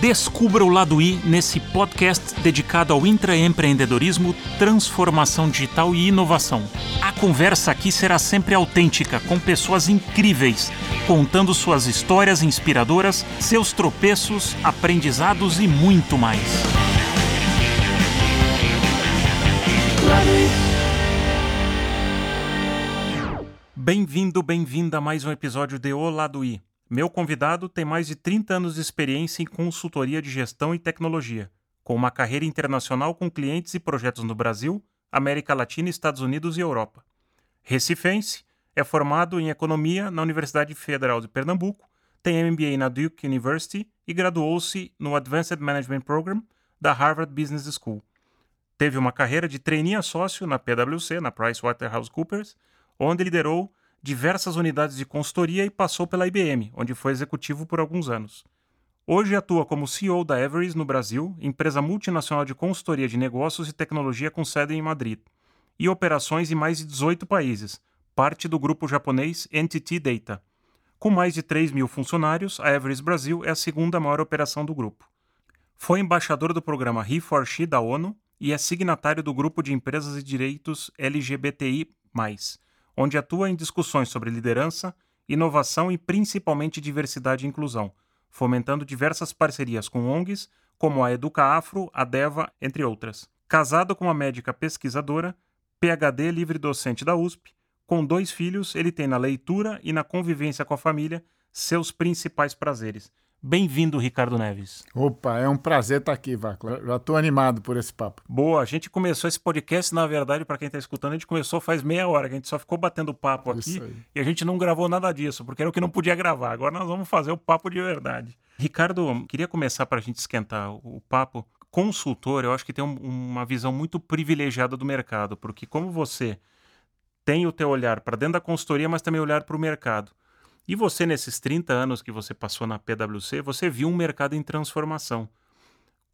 Descubra o lado I nesse podcast dedicado ao intraempreendedorismo, transformação digital e inovação. A conversa aqui será sempre autêntica, com pessoas incríveis, contando suas histórias inspiradoras, seus tropeços, aprendizados e muito mais. Bem-vindo, bem-vinda a mais um episódio de O Lado I. Meu convidado tem mais de 30 anos de experiência em consultoria de gestão e tecnologia, com uma carreira internacional com clientes e projetos no Brasil, América Latina, Estados Unidos e Europa. Recifense, é formado em economia na Universidade Federal de Pernambuco, tem MBA na Duke University e graduou-se no Advanced Management Program da Harvard Business School. Teve uma carreira de trainee sócio na PwC, na PricewaterhouseCoopers, onde liderou diversas unidades de consultoria e passou pela IBM, onde foi executivo por alguns anos. Hoje atua como CEO da Everest no Brasil, empresa multinacional de consultoria de negócios e tecnologia com sede em Madrid, e operações em mais de 18 países, parte do grupo japonês Entity Data. Com mais de 3 mil funcionários, a Everest Brasil é a segunda maior operação do grupo. Foi embaixador do programa He4She da ONU e é signatário do grupo de empresas e direitos LGBTI+, onde atua em discussões sobre liderança, inovação e principalmente diversidade e inclusão, fomentando diversas parcerias com ONGs, como a Educa Afro, a DEVA, entre outras. Casado com uma médica pesquisadora, PhD livre docente da USP, com dois filhos, ele tem na leitura e na convivência com a família seus principais prazeres, Bem-vindo, Ricardo Neves. Opa, é um prazer estar aqui, Vácula. Já estou animado por esse papo. Boa, a gente começou esse podcast, na verdade, para quem está escutando, a gente começou faz meia hora, que a gente só ficou batendo papo aqui e a gente não gravou nada disso, porque era o que não podia gravar. Agora nós vamos fazer o papo de verdade. Ricardo, queria começar para a gente esquentar o papo. Consultor, eu acho que tem um, uma visão muito privilegiada do mercado, porque como você tem o teu olhar para dentro da consultoria, mas também olhar para o mercado. E você, nesses 30 anos que você passou na PwC, você viu um mercado em transformação.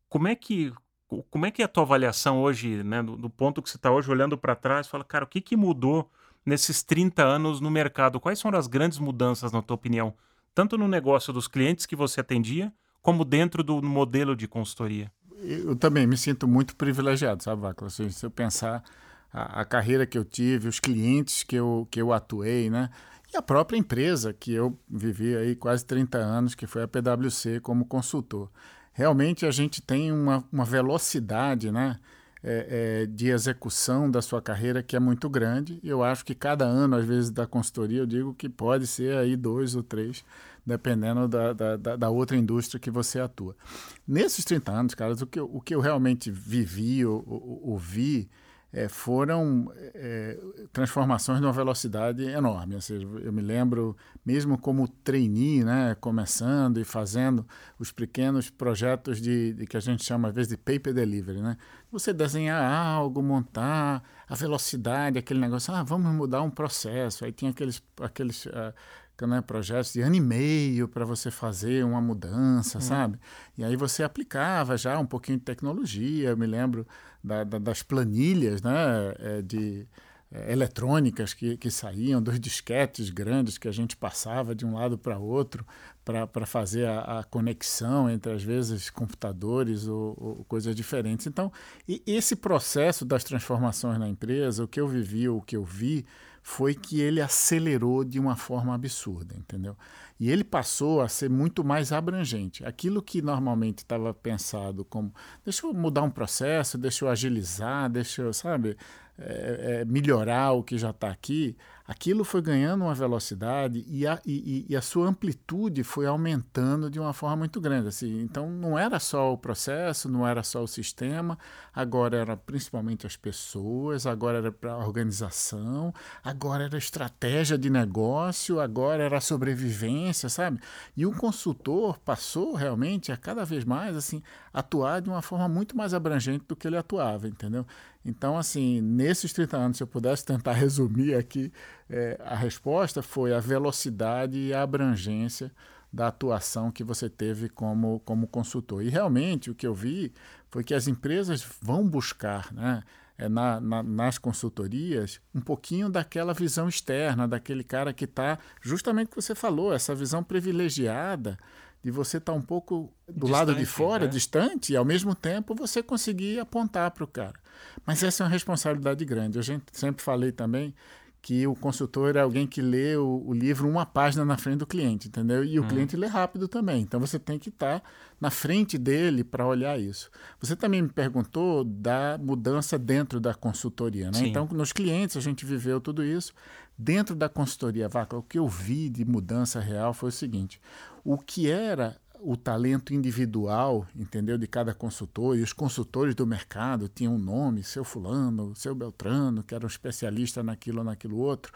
Como é que, como é, que é a tua avaliação hoje, né, do, do ponto que você está hoje olhando para trás, fala, cara, o que, que mudou nesses 30 anos no mercado? Quais foram as grandes mudanças, na tua opinião? Tanto no negócio dos clientes que você atendia, como dentro do modelo de consultoria? Eu também me sinto muito privilegiado, sabe, Vacla? Se eu pensar a, a, carreira que eu tive, os clientes que eu, que eu atuei, né? A própria empresa que eu vivi aí quase 30 anos, que foi a PwC como consultor. Realmente a gente tem uma, uma velocidade né, é, é, de execução da sua carreira que é muito grande. Eu acho que cada ano, às vezes, da consultoria, eu digo que pode ser aí dois ou três, dependendo da, da, da outra indústria que você atua. Nesses 30 anos, caras, o que eu, o que eu realmente vivi, ouvi, é, foram é, transformações de uma velocidade enorme. Ou seja, eu me lembro, mesmo como trainee, né, começando e fazendo os pequenos projetos de, de, que a gente chama às vezes de paper delivery, né? Você desenhar algo, montar a velocidade, aquele negócio, ah, vamos mudar um processo. Aí tinha aqueles, aqueles uh, né, projetos de ano e meio para você fazer uma mudança, uhum. sabe? E aí você aplicava já um pouquinho de tecnologia. Eu me lembro da, da, das planilhas né, é, de é, eletrônicas que, que saíam, dos disquetes grandes que a gente passava de um lado para outro para fazer a, a, conexão entre, às vezes, computadores ou, ou, coisas diferentes. Então, esse processo das transformações na empresa, o que eu vivi, o que eu vi, foi que ele acelerou de uma forma absurda, entendeu? E ele passou a ser muito mais abrangente. Aquilo que normalmente estava pensado como deixa eu mudar um processo, deixa eu agilizar, deixa eu, sabe, é, é, melhorar o que já está aqui, aquilo foi ganhando uma velocidade e a, e, e a, sua amplitude foi aumentando de uma forma muito grande. Assim. Então, não era só o processo, não era só o sistema, agora era principalmente as pessoas, agora era para a organização, agora era estratégia de negócio, agora era sobrevivência, sabe? E o consultor passou realmente a cada vez mais assim atuar de uma forma muito mais abrangente do que ele atuava, entendeu? Então, assim, nesses 30 anos, se eu pudesse tentar resumir aqui, é, a resposta foi a velocidade e a abrangência da atuação que você teve como, como consultor. E realmente o que eu vi foi que as empresas vão buscar, né, é, na, na, nas consultorias, um pouquinho daquela visão externa, daquele cara que está, justamente o que você falou, essa visão privilegiada de você estar tá um pouco do distante, lado de fora, né? distante, e ao mesmo tempo você conseguir apontar para o cara. Mas essa é uma responsabilidade grande. Eu sempre falei também que o consultor é alguém que lê o, o, livro uma página na frente do cliente, entendeu? E o uhum. cliente lê rápido também. Então você tem que estar tá na frente dele para olhar isso. Você também me perguntou da mudança dentro da consultoria, né? Então, nos clientes a gente viveu tudo isso. Dentro da consultoria Vaca, o que eu vi de mudança real foi o seguinte: o que era o talento individual, entendeu, de cada consultor, e os consultores do mercado tinham um nome, seu fulano, seu Beltrano, que era um especialista naquilo ou naquilo outro,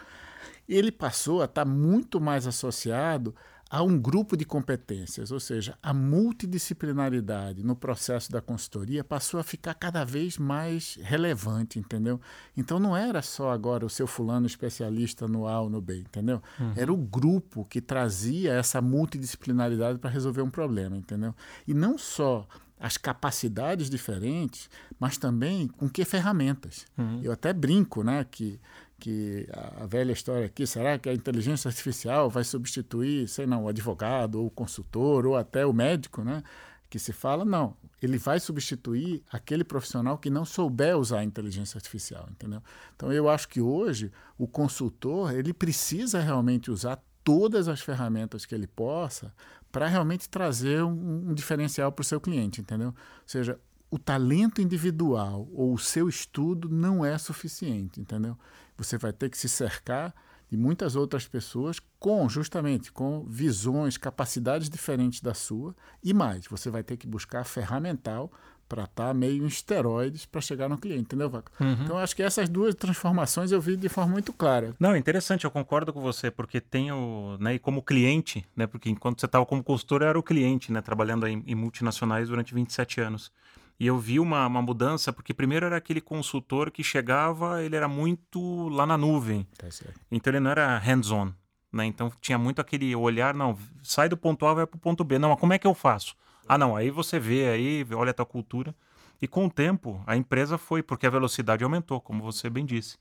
ele passou a estar muito mais associado a um grupo de competências, ou seja, a multidisciplinaridade no processo da consultoria passou a ficar cada vez mais relevante, entendeu? Então não era só agora o seu fulano especialista no A ou no B, entendeu? Uhum. Era o grupo que trazia essa multidisciplinaridade para resolver um problema, entendeu? E não só as capacidades diferentes, mas também com que ferramentas. Uhum. Eu até brinco, né, que que a, velha história aqui, será que a inteligência artificial vai substituir, sei não, o advogado ou o consultor ou até o médico, né? Que se fala, não, ele vai substituir aquele profissional que não souber usar a inteligência artificial, entendeu? Então eu acho que hoje o consultor, ele precisa realmente usar todas as ferramentas que ele possa para realmente trazer um, um diferencial para o seu cliente, entendeu? Ou seja, o talento individual ou o seu estudo não é suficiente, entendeu? Você vai ter que se cercar de muitas outras pessoas com justamente com visões, capacidades diferentes da sua e mais, você vai ter que buscar ferramental para estar tá meio em esteroides para chegar no cliente, entendeu, Vaca? Uhum. Então, acho que essas duas transformações eu vi de forma muito clara. Não, interessante, eu concordo com você, porque tem o, né, e como cliente, né, porque enquanto você estava como consultor, eu era o cliente, né, trabalhando em, em multinacionais durante 27 anos. E eu vi uma, uma mudança, porque primeiro era aquele consultor que chegava, ele era muito lá na nuvem. Tá então ele não era hands-on. Né? Então tinha muito aquele olhar, não, sai do ponto A, vai para o ponto B. Não, mas como é que eu faço? Ah, não, aí você vê aí, olha a tua cultura. E com o tempo, a empresa foi, porque a velocidade aumentou, como você bem disse.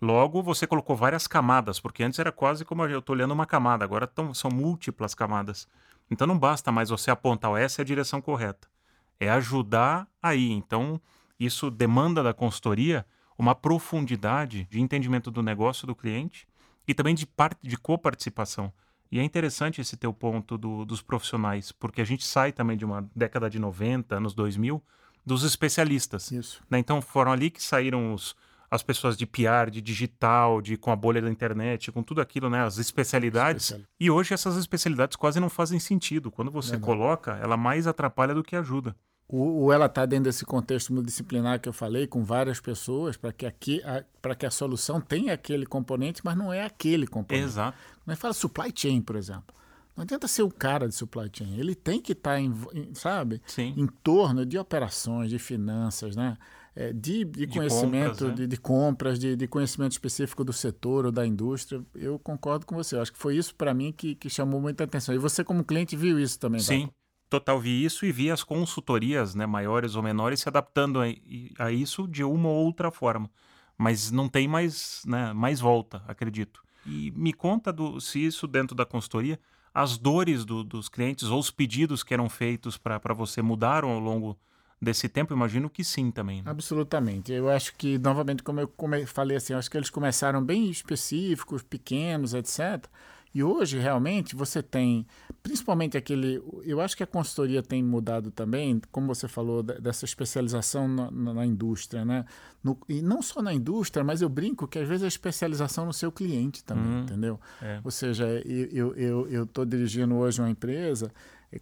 Logo, você colocou várias camadas, porque antes era quase como eu estou olhando uma camada, agora tão, são múltiplas camadas. Então não basta mais você apontar, essa é a direção correta é ajudar aí. Então, isso demanda da consultoria uma profundidade de entendimento do negócio do cliente e também de parte de coparticipação. E é interessante esse teu ponto do, dos profissionais, porque a gente sai também de uma década de 90, anos 2000, dos especialistas. Isso. Né? Então foram ali que saíram os, as pessoas de PR, de digital, de com a bolha da internet, com tudo aquilo, né, as especialidades. Especial. E hoje essas especialidades quase não fazem sentido. Quando você coloca, ela mais atrapalha do que ajuda. Ou ela está dentro desse contexto multidisciplinar que eu falei, com várias pessoas, para que, aqui, para que a solução tenha aquele componente, mas não é aquele componente. Exato. É fala supply chain, por exemplo. Não adianta ser o cara de supply chain. Ele tem que estar, tá em, sabe, Sim. em torno de operações, de finanças, né? É, de, de, de, conhecimento, compras, né? de, de, compras, de, de, conhecimento específico do setor ou da indústria. Eu concordo com você. Eu acho que foi isso para mim que, que chamou muita atenção. E você, como cliente, viu isso também, Sim. Total vi isso e vi as consultorias, né, maiores ou menores, se adaptando a, a isso de uma ou outra forma. Mas não tem mais, né, mais volta, acredito. E me conta do, se isso dentro da consultoria, as dores do, dos clientes ou os pedidos que eram feitos para você mudaram ao longo desse tempo? Imagino que sim também. Né? Absolutamente. Eu acho que, novamente, como eu falei assim, acho que eles começaram bem específicos, pequenos, etc. E hoje, realmente, você tem, principalmente aquele. Eu acho que a consultoria tem mudado também, como você falou, dessa especialização na, na indústria, né? No, e não só na indústria, mas eu brinco que às vezes a especialização no seu cliente também, hum, entendeu? É. Ou seja, eu estou eu, eu, dirigindo hoje uma empresa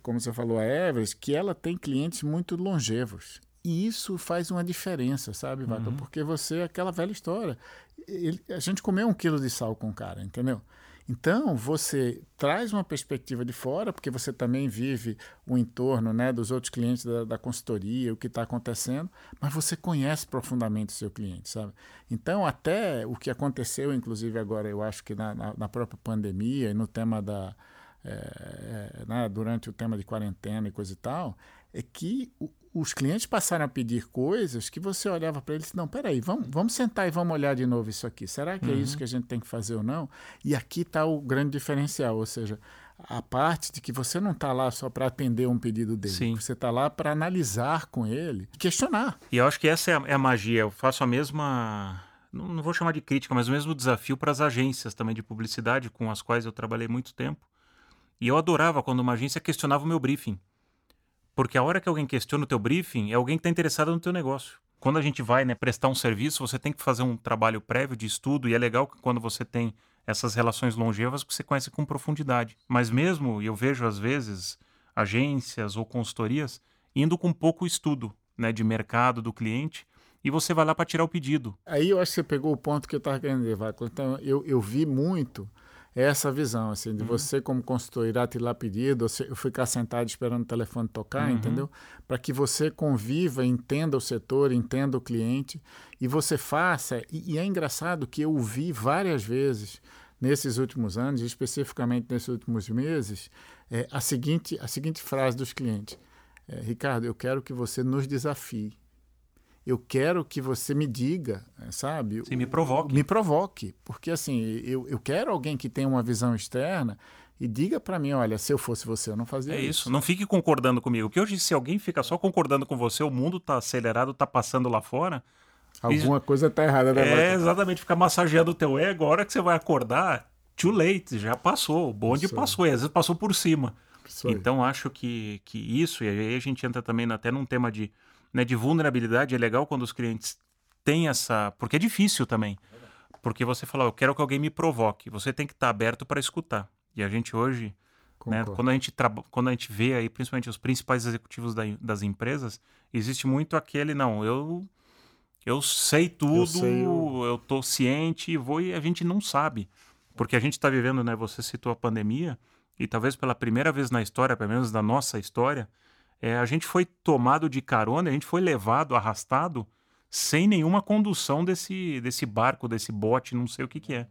como você falou, a Everest, que ela tem clientes muito longevos. E isso faz uma diferença, sabe, Vaca? Uhum. Porque você, aquela velha história, ele, a gente comeu um quilo de sal com o cara, entendeu? Então, você traz uma perspectiva de fora, porque você também vive o entorno né, dos outros clientes da, da consultoria, o que está acontecendo, mas você conhece profundamente o seu cliente, sabe? Então, até o que aconteceu, inclusive agora, eu acho que na, na, na própria pandemia e no tema da, é, né, durante o tema de quarentena e coisa e tal, é que os clientes passaram a pedir coisas que você olhava para eles, não, peraí, vamos, vamos sentar e vamos olhar de novo isso aqui. Será que uhum. é isso que a gente tem que fazer ou não? E aqui está o grande diferencial, ou seja, a parte de que você não está lá só para atender um pedido dele, Sim. você está lá para analisar com ele questionar. E eu acho que essa é a, é a magia. Eu faço a mesma não, não, vou chamar de crítica, mas o mesmo desafio para as agências também de publicidade com as quais eu trabalhei muito tempo. E eu adorava quando uma agência questionava o meu briefing. Porque a hora que alguém questiona o teu briefing, é alguém que está interessado no teu negócio. Quando a gente vai né, prestar um serviço, você tem que fazer um trabalho prévio de estudo, e é legal que quando você tem essas relações longevas, você conhece com profundidade. Mas mesmo, eu vejo às vezes, agências ou consultorias indo com pouco estudo né, de mercado do cliente, e você vai lá para tirar o pedido. Aí eu acho que você pegou o ponto que eu estava querendo levar. Então, eu, eu vi muito essa visão, assim, de uhum. você como consultor ir lá pedido, ou ficar sentado esperando o telefone tocar, uhum. entendeu? Para que você conviva, entenda o setor, entenda o cliente e você faça. E, e, é engraçado que eu vi várias vezes nesses últimos anos, especificamente nesses últimos meses, é, a, seguinte, a seguinte frase dos clientes. É, Ricardo, eu quero que você nos desafie eu quero que você me diga, sabe? Sim, me provoque. Me provoque. Porque, assim, eu, eu quero alguém que tenha uma visão externa e diga para mim, olha, se eu fosse você, eu não fazia é isso. É isso, não fique concordando comigo. Porque hoje, se alguém fica só concordando com você, o mundo está acelerado, está passando lá fora. Alguma coisa está errada, né? É, exatamente, ficar massageando o teu ego. A hora que você vai acordar, too late, já passou. O bonde isso passou, e às vezes passou por cima. Então, acho que, que isso, e aí a gente entra também até num tema de né, de vulnerabilidade, é legal quando os clientes têm essa. Porque é difícil também. Porque você fala, eu quero que alguém me provoque. Você tem que estar aberto para escutar. E a gente hoje, né, quando, a gente quando a gente vê aí, principalmente os principais executivos da, das empresas, existe muito aquele, não, eu eu sei tudo, eu, sei o... eu tô ciente e vou e a gente não sabe. Porque a gente está vivendo, né? Você citou a pandemia, e talvez pela primeira vez na história, pelo menos da nossa história, é, a gente foi tomado de carona, a gente foi levado, arrastado, sem nenhuma condução desse, desse barco, desse bote, não sei o que, que é.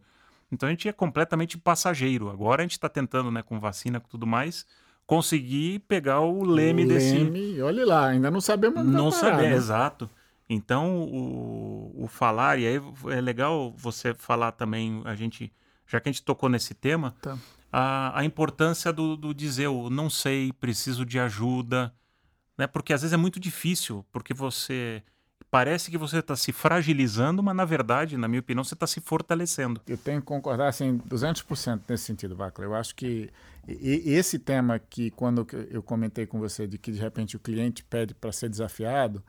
Então a gente é completamente passageiro. Agora a gente está tentando, né, com vacina e tudo mais, conseguir pegar o leme, o desse. Leme, olhe lá, ainda não sabemos Não sabemos, né? exato. Então o, o falar, e aí é legal você falar também, a gente, já que a gente tocou nesse tema, tá. a, a importância do, do dizer, eu não sei, preciso de ajuda né? Porque às vezes é muito difícil, porque você parece que você está se fragilizando, mas na verdade, na minha opinião, você está se fortalecendo. Eu tenho que concordar assim 200% nesse sentido, Vacla. Eu acho que esse tema que quando eu comentei com você de que de repente o cliente pede para ser desafiado,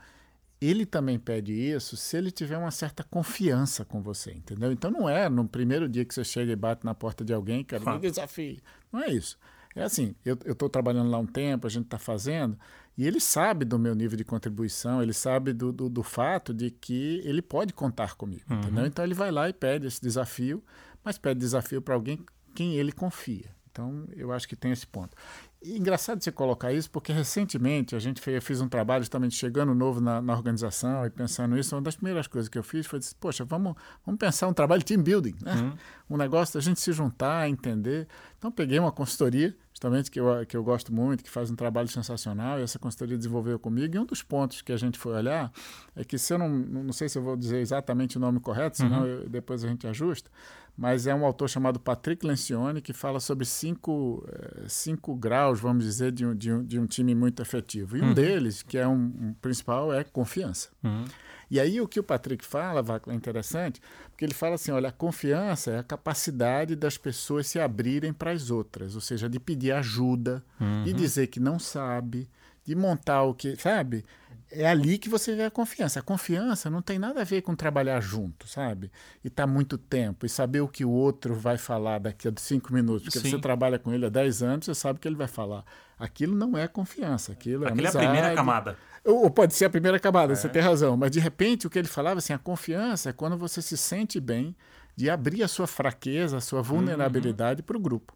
ele também pede isso se ele tiver uma certa confiança com você, entendeu? Então não é no primeiro dia que você chega e bate na porta de alguém, cara, me desafie. Não é isso. É assim, eu estou trabalhando lá um tempo, a gente está fazendo, e ele sabe do meu nível de contribuição, ele sabe do, do, do fato de que ele pode contar comigo, uhum. entendeu? Então ele vai lá e pede esse desafio, mas pede desafio para alguém quem ele confia. Então eu acho que tem esse ponto. E engraçado você colocar isso, porque recentemente a gente fez, fiz um trabalho justamente chegando novo na, na, organização e pensando nisso. Uma das primeiras coisas que eu fiz foi dizer, poxa, vamos, vamos pensar um trabalho de team building, né? Uhum. Um negócio da gente se juntar, entender. Então peguei uma consultoria justamente que eu, que eu gosto muito, que faz um trabalho sensacional, e essa consultoria desenvolveu comigo. E um dos pontos que a gente foi olhar é que, se eu não, não sei se eu vou dizer exatamente o nome correto, senão uhum. eu, depois a gente ajusta, mas é um autor chamado Patrick Lencioni que fala sobre cinco, eh, cinco graus, vamos dizer, de um, de um, de um time muito efetivo. E um uhum. deles, que é um, um, principal, é confiança. Uhum. E aí o que o Patrick fala, Vacla, é interessante, porque ele fala assim, olha, a confiança é a capacidade das pessoas se abrirem para as outras, ou seja, de pedir ajuda, uhum. de dizer que não sabe, de montar o que, sabe? É ali que você vê a confiança. A confiança não tem nada a ver com trabalhar junto, sabe? E estar tá muito tempo e saber o que o outro vai falar daqui a cinco minutos. Porque Sim. você trabalha com ele há dez anos, você sabe o que ele vai falar. Aquilo não é confiança, aquilo é Aquilo amizade. é a primeira camada. Ou pode ser a primeira camada, é. você tem razão. Mas de repente o que ele falava assim, a confiança é quando você se sente bem de abrir a sua fraqueza, a sua vulnerabilidade uhum. para o grupo.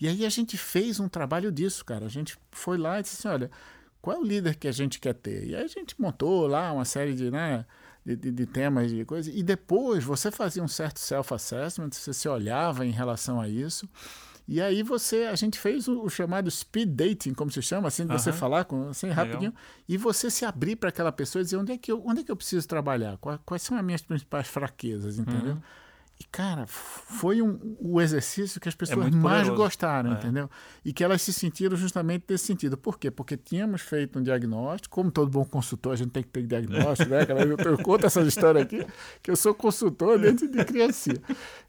E aí a gente fez um trabalho disso, cara. A gente foi lá e disse assim, olha, qual é o líder que a gente quer ter? E aí a gente montou lá uma série de, né, de, de, de temas, de coisas. E depois você fazia um certo self-assessment, você se olhava em relação a isso E aí você, a gente fez o, o chamado speed dating, como se chama, assim, de você falar com, assim, rapidinho, Legal. e você se abrir para aquela pessoa e dizer onde é que eu, onde é que eu preciso trabalhar, quais, quais são as minhas principais fraquezas, entendeu? Uhum. E, cara, foi um, o exercício que as é pessoas é mais poderoso. gostaram, é. entendeu? E que elas se sentiram justamente nesse sentido. Por quê? Porque tínhamos feito um diagnóstico, como todo bom consultor, a gente tem que ter diagnóstico, né? Eu, eu conto essa história aqui, que eu sou consultor desde de criança.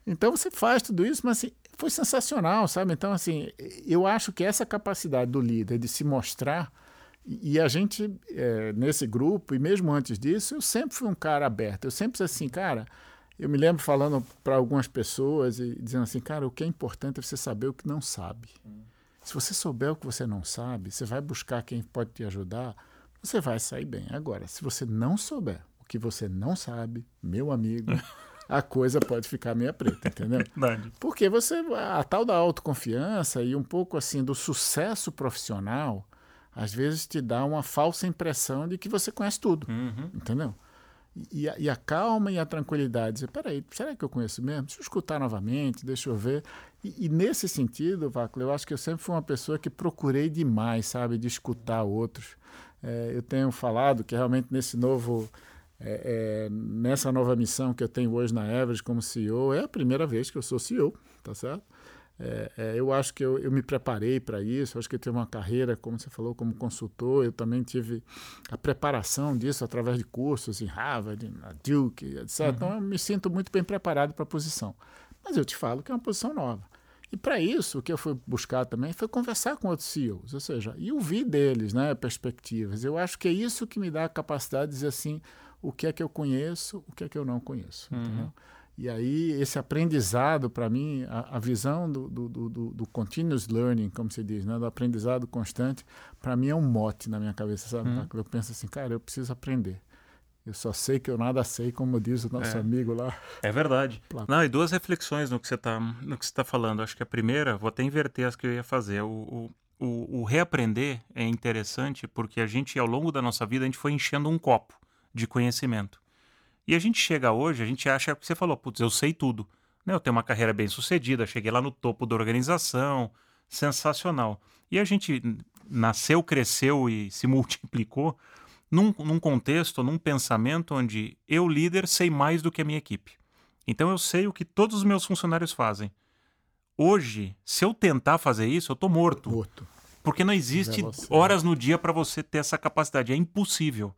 Então, você faz tudo isso, mas assim, foi sensacional, sabe? Então, assim, eu acho que essa capacidade do líder de se mostrar e a gente, é, nesse grupo, e mesmo antes disso, eu sempre fui um cara aberto. Eu sempre disse assim, cara, eu me lembro falando para algumas pessoas e dizendo assim, cara, o que é importante é você saber o que não sabe. Hum. Se você souber o que você não sabe, você vai buscar quem pode te ajudar, você vai sair bem. Agora, se você não souber o que você não sabe, meu amigo, a coisa pode ficar meia preta, entendeu? Porque você, a tal da autoconfiança e um pouco assim do sucesso profissional, às vezes te dá uma falsa impressão de que você conhece tudo, uhum. entendeu? E a, e a, calma e a tranquilidade. Dizer, peraí, será que eu conheço mesmo? Deixa eu escutar novamente, deixa eu ver. E, e nesse sentido, Váculo, eu acho que eu sempre fui uma pessoa que procurei demais, sabe, de escutar outros. É, eu tenho falado que realmente nesse novo, é, é, nessa nova missão que eu tenho hoje na Everest como CEO, é a primeira vez que eu sou CEO, tá certo? É, é, eu acho que eu, eu me preparei para isso, acho que eu tive uma carreira, como você falou, como consultor, eu também tive a preparação disso através de cursos em Harvard, na Duke, etc. Uhum. Então eu me sinto muito bem preparado para a posição. Mas eu te falo que é uma posição nova. E para isso, o que eu fui buscar também foi conversar com outros CEOs, ou seja, e ouvir deles né, perspectivas. Eu acho que é isso que me dá a capacidade de dizer assim, o que é que eu conheço, o que é que eu não conheço. Uhum. Entendeu? E aí, esse aprendizado, para mim, a, a visão do, do, do, do, continuous learning, como se diz, né? do aprendizado constante, para mim é um mote na minha cabeça, sabe? Uhum. Eu penso assim, cara, eu preciso aprender. Eu só sei que eu nada sei, como diz o nosso é. amigo lá. É verdade. Não, e duas reflexões no que você está tá falando. Acho que a primeira, vou até inverter as que eu ia fazer. O, o, o, o reaprender é interessante porque a gente, ao longo da nossa vida, a gente foi enchendo um copo de conhecimento. E a gente chega hoje, a gente acha que você falou, putz, eu sei tudo. Né? Eu tenho uma carreira bem sucedida, cheguei lá no topo da organização, sensacional. E a gente nasceu, cresceu e se multiplicou num, num contexto, num pensamento onde eu, líder, sei mais do que a minha equipe. Então eu sei o que todos os meus funcionários fazem. Hoje, se eu tentar fazer isso, eu estou morto. Morto. Porque não existe horas no dia para você ter essa capacidade. É impossível.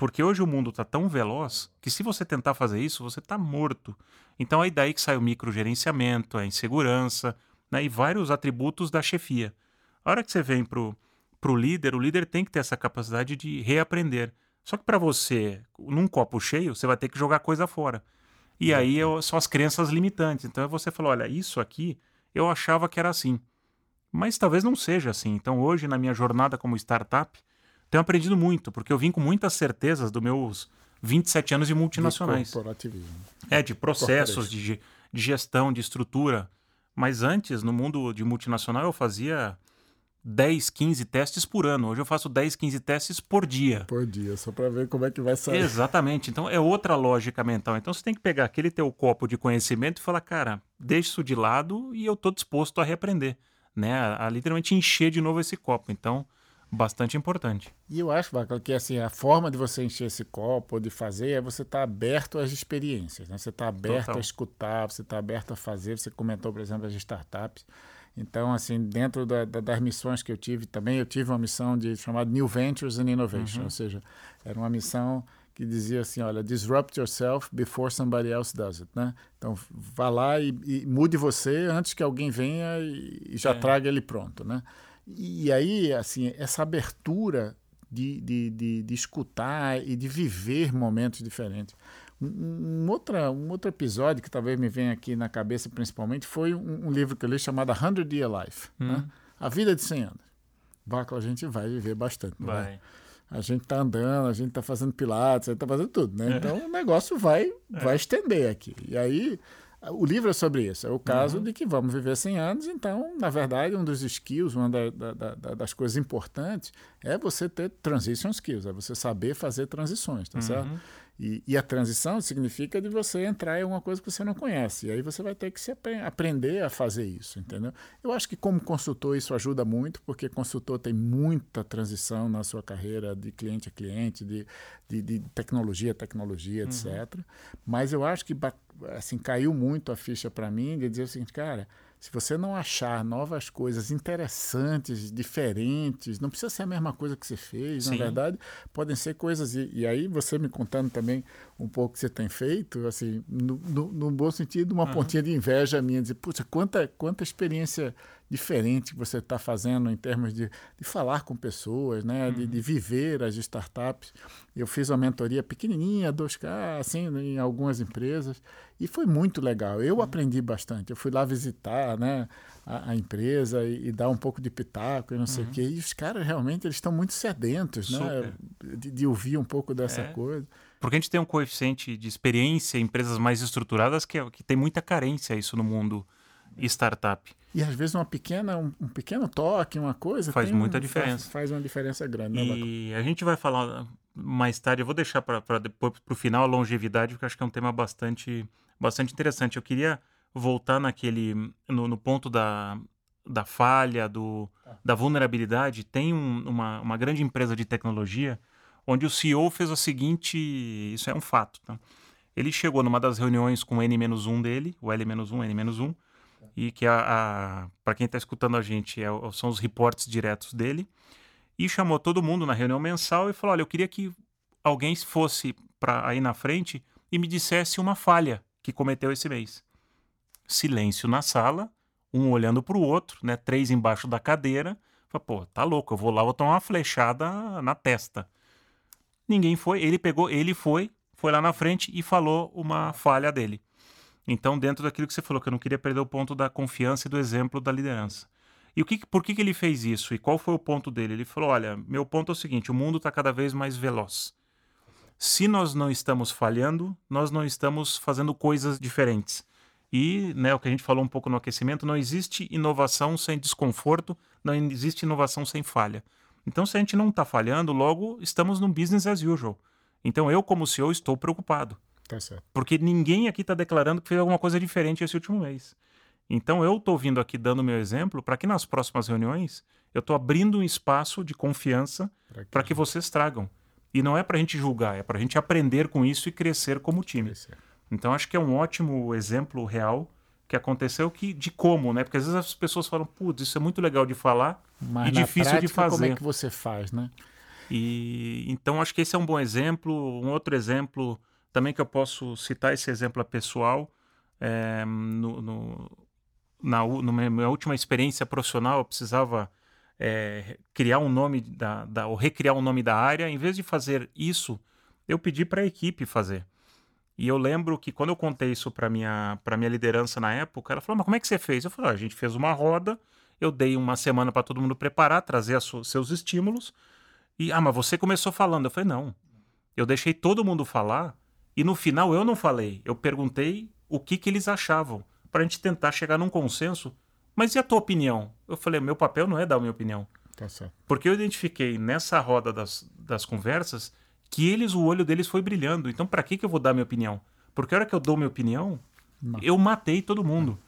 Porque hoje o mundo está tão veloz que se você tentar fazer isso, você está morto. Então é daí que sai o microgerenciamento, a insegurança né, e vários atributos da chefia. A hora que você vem para o líder, o líder tem que ter essa capacidade de reaprender. Só que para você, num copo cheio, você vai ter que jogar coisa fora. E aí são as crenças limitantes. Então você falou: olha, isso aqui eu achava que era assim. Mas talvez não seja assim. Então hoje, na minha jornada como startup, tenho aprendido muito, porque eu vim com muitas certezas dos meus 27 anos de multinacionais. De corporativismo. É, de processos, de, de gestão, de estrutura. Mas antes, no mundo de multinacional, eu fazia 10, 15 testes por ano. Hoje eu faço 10, 15 testes por dia. Por dia, só para ver como é que vai sair. Exatamente. Então é outra lógica mental. Então você tem que pegar aquele teu copo de conhecimento e falar, cara, deixa isso de lado e eu estou disposto a reaprender. Né? A, a literalmente encher de novo esse copo. Então bastante importante. E eu acho, Bacala, que assim, a forma de você encher esse copo, de fazer, é você estar tá aberto às experiências. Né? Você está aberto Total. a escutar, você está aberto a fazer. Você comentou, por exemplo, as startups. Então, assim, dentro da, da, das missões que eu tive também, eu tive uma missão de chamada New Ventures and Innovation, uhum. ou seja, era uma missão que dizia assim, olha, disrupt yourself before somebody else does it, né? Então, vá lá e, e mude você antes que alguém venha e, e já é. traga ele pronto, né? E aí, assim, essa abertura de, de, de, de escutar e de viver momentos diferentes. Um, um, outra, um outro episódio que talvez me venha aqui na cabeça principalmente foi um, um livro que eu li chamado 100 Year Life, hum. né? A Vida de 100 Anos. Baco, a gente vai viver bastante. Né? Vai. Né? A gente está andando, a gente está fazendo pilates, a gente está fazendo tudo, né? É. Então o negócio vai, é. vai estender aqui. E aí o livro é sobre isso. É o caso uhum. de que vamos viver 100 anos. Então, na verdade, um dos skills, uma da, da, da, das coisas importantes é você ter transition skills, é você saber fazer transições, tá uhum. certo? E, e, a transição significa de você entrar em alguma coisa que você não conhece. E aí você vai ter que se aprender a fazer isso, entendeu? Eu acho que como consultor isso ajuda muito, porque consultor tem muita transição na sua carreira de cliente a cliente, de, de, de tecnologia a tecnologia, uhum. etc. Mas eu acho que assim caiu muito a ficha para mim de dizer o seguinte, cara, se você não achar novas coisas interessantes, diferentes, não precisa ser a mesma coisa que você fez, Sim. na verdade, podem ser coisas. E, e, aí, você me contando também um pouco o que você tem feito, assim, no, no, no bom sentido, uma uhum. pontinha de inveja minha, dizer, puxa, quanta, quanta experiência diferente que você está fazendo em termos de, de falar com pessoas, né? Uhum. De, de, viver as startups. Eu fiz uma mentoria pequenininha, 2K, assim, em algumas empresas, e foi muito legal. Eu uhum. aprendi bastante. Eu fui lá visitar né, a, a empresa e, e, dar um pouco de pitaco e não sei o uhum. quê. E os caras realmente eles estão muito sedentos né, de, de, ouvir um pouco dessa é. coisa. Porque a gente tem um coeficiente de experiência em empresas mais estruturadas que, é, que tem muita carência isso no mundo startup. E às vezes uma pequena, um, um pequeno toque, uma coisa. Faz muita um, diferença. Faz, faz, uma diferença grande. Né, e a gente vai falar mais tarde, eu vou deixar para depois para o final a longevidade, porque acho que é um tema bastante, bastante interessante. Eu queria voltar naquele. no, no ponto da, da falha, do, ah. da vulnerabilidade. Tem um, uma, uma grande empresa de tecnologia onde o CEO fez o seguinte: isso é um fato. Tá? Ele chegou numa das reuniões com o N-1 dele, o L-1, N-1 e que a, a para quem está escutando a gente é, são os reportes diretos dele e chamou todo mundo na reunião mensal e falou: olha, eu queria que alguém fosse para aí na frente e me dissesse uma falha que cometeu esse mês. Silêncio na sala, um olhando para o outro, né? Três embaixo da cadeira. Falei, pô, tá louco, eu vou lá, vou tomar uma flechada na testa. Ninguém foi, ele pegou, ele foi, foi lá na frente e falou uma falha dele. Então, dentro daquilo que você falou, que eu não queria perder o ponto da confiança e do exemplo da liderança. E o que, por que, que ele fez isso? E qual foi o ponto dele? Ele falou: olha, meu ponto é o seguinte: o mundo está cada vez mais veloz. Se nós não estamos falhando, nós não estamos fazendo coisas diferentes. E, né, o que a gente falou um pouco no aquecimento, não existe inovação sem desconforto, não existe inovação sem falha. Então, se a gente não está falhando, logo estamos no business as usual. Então, eu, como CEO, estou preocupado. Tá. Porque ninguém aqui está declarando que fez alguma coisa diferente esse último mês. Então eu estou vindo aqui dando meu exemplo para que nas próximas reuniões eu estou abrindo um espaço de confiança para que... que vocês tragam. E não é para a gente julgar, é para a gente aprender com isso e crescer como time. Crescer. Então acho que é um ótimo exemplo real que aconteceu que de como, né? Porque às vezes as pessoas falam, putz, isso é muito legal de falar Mas e difícil prática, de fazer. Como é que você faz, né? E então acho que esse é um bom exemplo. Um outro exemplo também que eu posso citar esse exemplo pessoal, é, no, no, na, na minha última experiência profissional, eu precisava é, criar um nome da, da, ou recriar um nome da área. Em vez de fazer isso, eu pedi para a equipe fazer. E eu lembro que quando eu contei isso para minha para minha liderança na época, ela falou: "Mas como é que você fez?" Eu falei: ah, "A gente fez uma roda, eu dei uma semana para todo mundo preparar, trazer seus estímulos. E ah, mas você começou falando." Eu falei: "Não. Eu deixei todo mundo falar e no final eu não falei, eu perguntei o que, que eles achavam, para a gente tentar chegar num consenso. Mas e a tua opinião? Eu falei, meu papel não é dar a minha opinião. Tá certo. Porque eu identifiquei nessa roda das, das conversas que eles, o olho deles foi brilhando. Então, para que, que eu vou dar minha opinião? Porque a hora que eu dou minha opinião, não. eu matei todo mundo.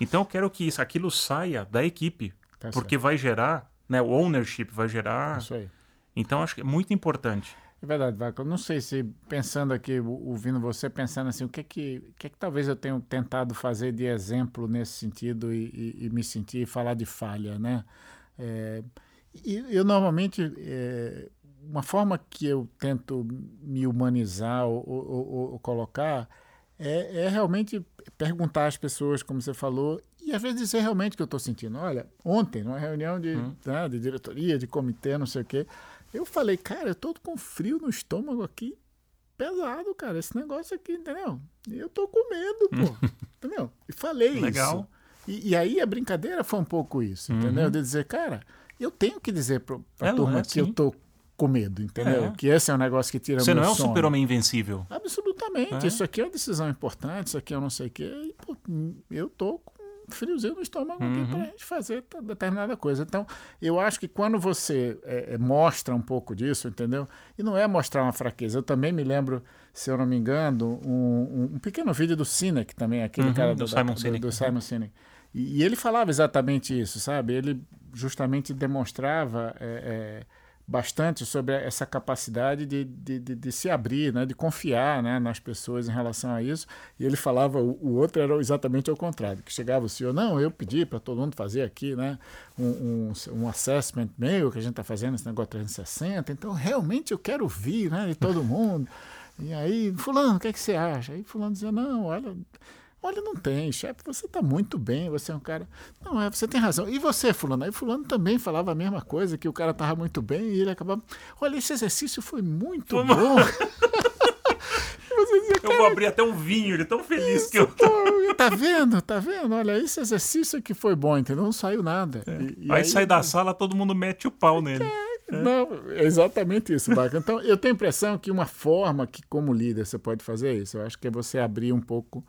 Então, eu quero que isso, aquilo saia da equipe. Tá porque certo. vai gerar, né, o ownership vai gerar. Isso aí. Então, acho que é muito importante. É verdade, Vaca. Eu não sei se pensando aqui, ouvindo você, pensando assim, o que é que, o que, é que talvez eu tenha tentado fazer de exemplo nesse sentido e, e, e me sentir falar de falha, né? É, e eu normalmente é, uma forma que eu tento me humanizar ou, ou, ou colocar é, é, realmente perguntar às pessoas, como você falou, e às vezes dizer realmente o que eu estou sentindo. Olha, ontem, numa reunião de, hum. né, de diretoria, de comitê, não sei o quê, eu falei, cara, eu tô com frio no estômago aqui, pesado, cara, esse negócio aqui, entendeu? Eu tô com medo, pô, entendeu? E falei Legal. isso. E, e, aí a brincadeira foi um pouco isso, uhum. entendeu? De dizer, cara, eu tenho que dizer pra, pra é, turma é que eu tô com medo, entendeu? É. Que esse é um negócio que tira Você não é um super-homem invencível. Absolutamente. É. Isso aqui é uma decisão importante, isso aqui eu não sei o quê. E, pô, eu tô com friozinho no estômago uhum. para a gente fazer determinada coisa. Então, eu acho que quando você é, é, mostra um pouco disso, entendeu? E não é mostrar uma fraqueza. Eu também me lembro, se eu não me engano, um, um pequeno vídeo do Sinek também, aquele uhum, cara do, do, Simon, da, Sinek. Do, do Simon Sinek. E, e, ele falava exatamente isso, sabe? Ele justamente demonstrava. É, é bastante sobre essa capacidade de, de, de, de, se abrir, né, de confiar né, nas pessoas em relação a isso. E ele falava, o, o outro era exatamente ao contrário, que chegava o senhor, não, eu pedi para todo mundo fazer aqui né, um, um, um assessment meu, que a gente está fazendo esse negócio 360, então realmente eu quero ouvir né, de todo mundo. E aí, fulano, o que, é que você acha? Aí fulano dizia, não, olha, Olha, não tem, chefe, você está muito bem, você é um cara. Não, é, você tem razão. E você, Fulano? Aí Fulano também falava a mesma coisa, que o cara estava muito bem e ele acabava. Olha, esse exercício foi muito bom. dizia, eu vou abrir até um vinho, ele é tão feliz isso, que eu tô. Tá vendo? Tá vendo? Olha, esse exercício que foi bom, entendeu? Não saiu nada. É. E, e aí, aí, sai da sala, todo mundo mete o pau nele. É. Não, exatamente isso, Baca. Então, eu tenho a impressão que uma forma que, como líder, você pode fazer isso, eu acho que é você abrir um pouco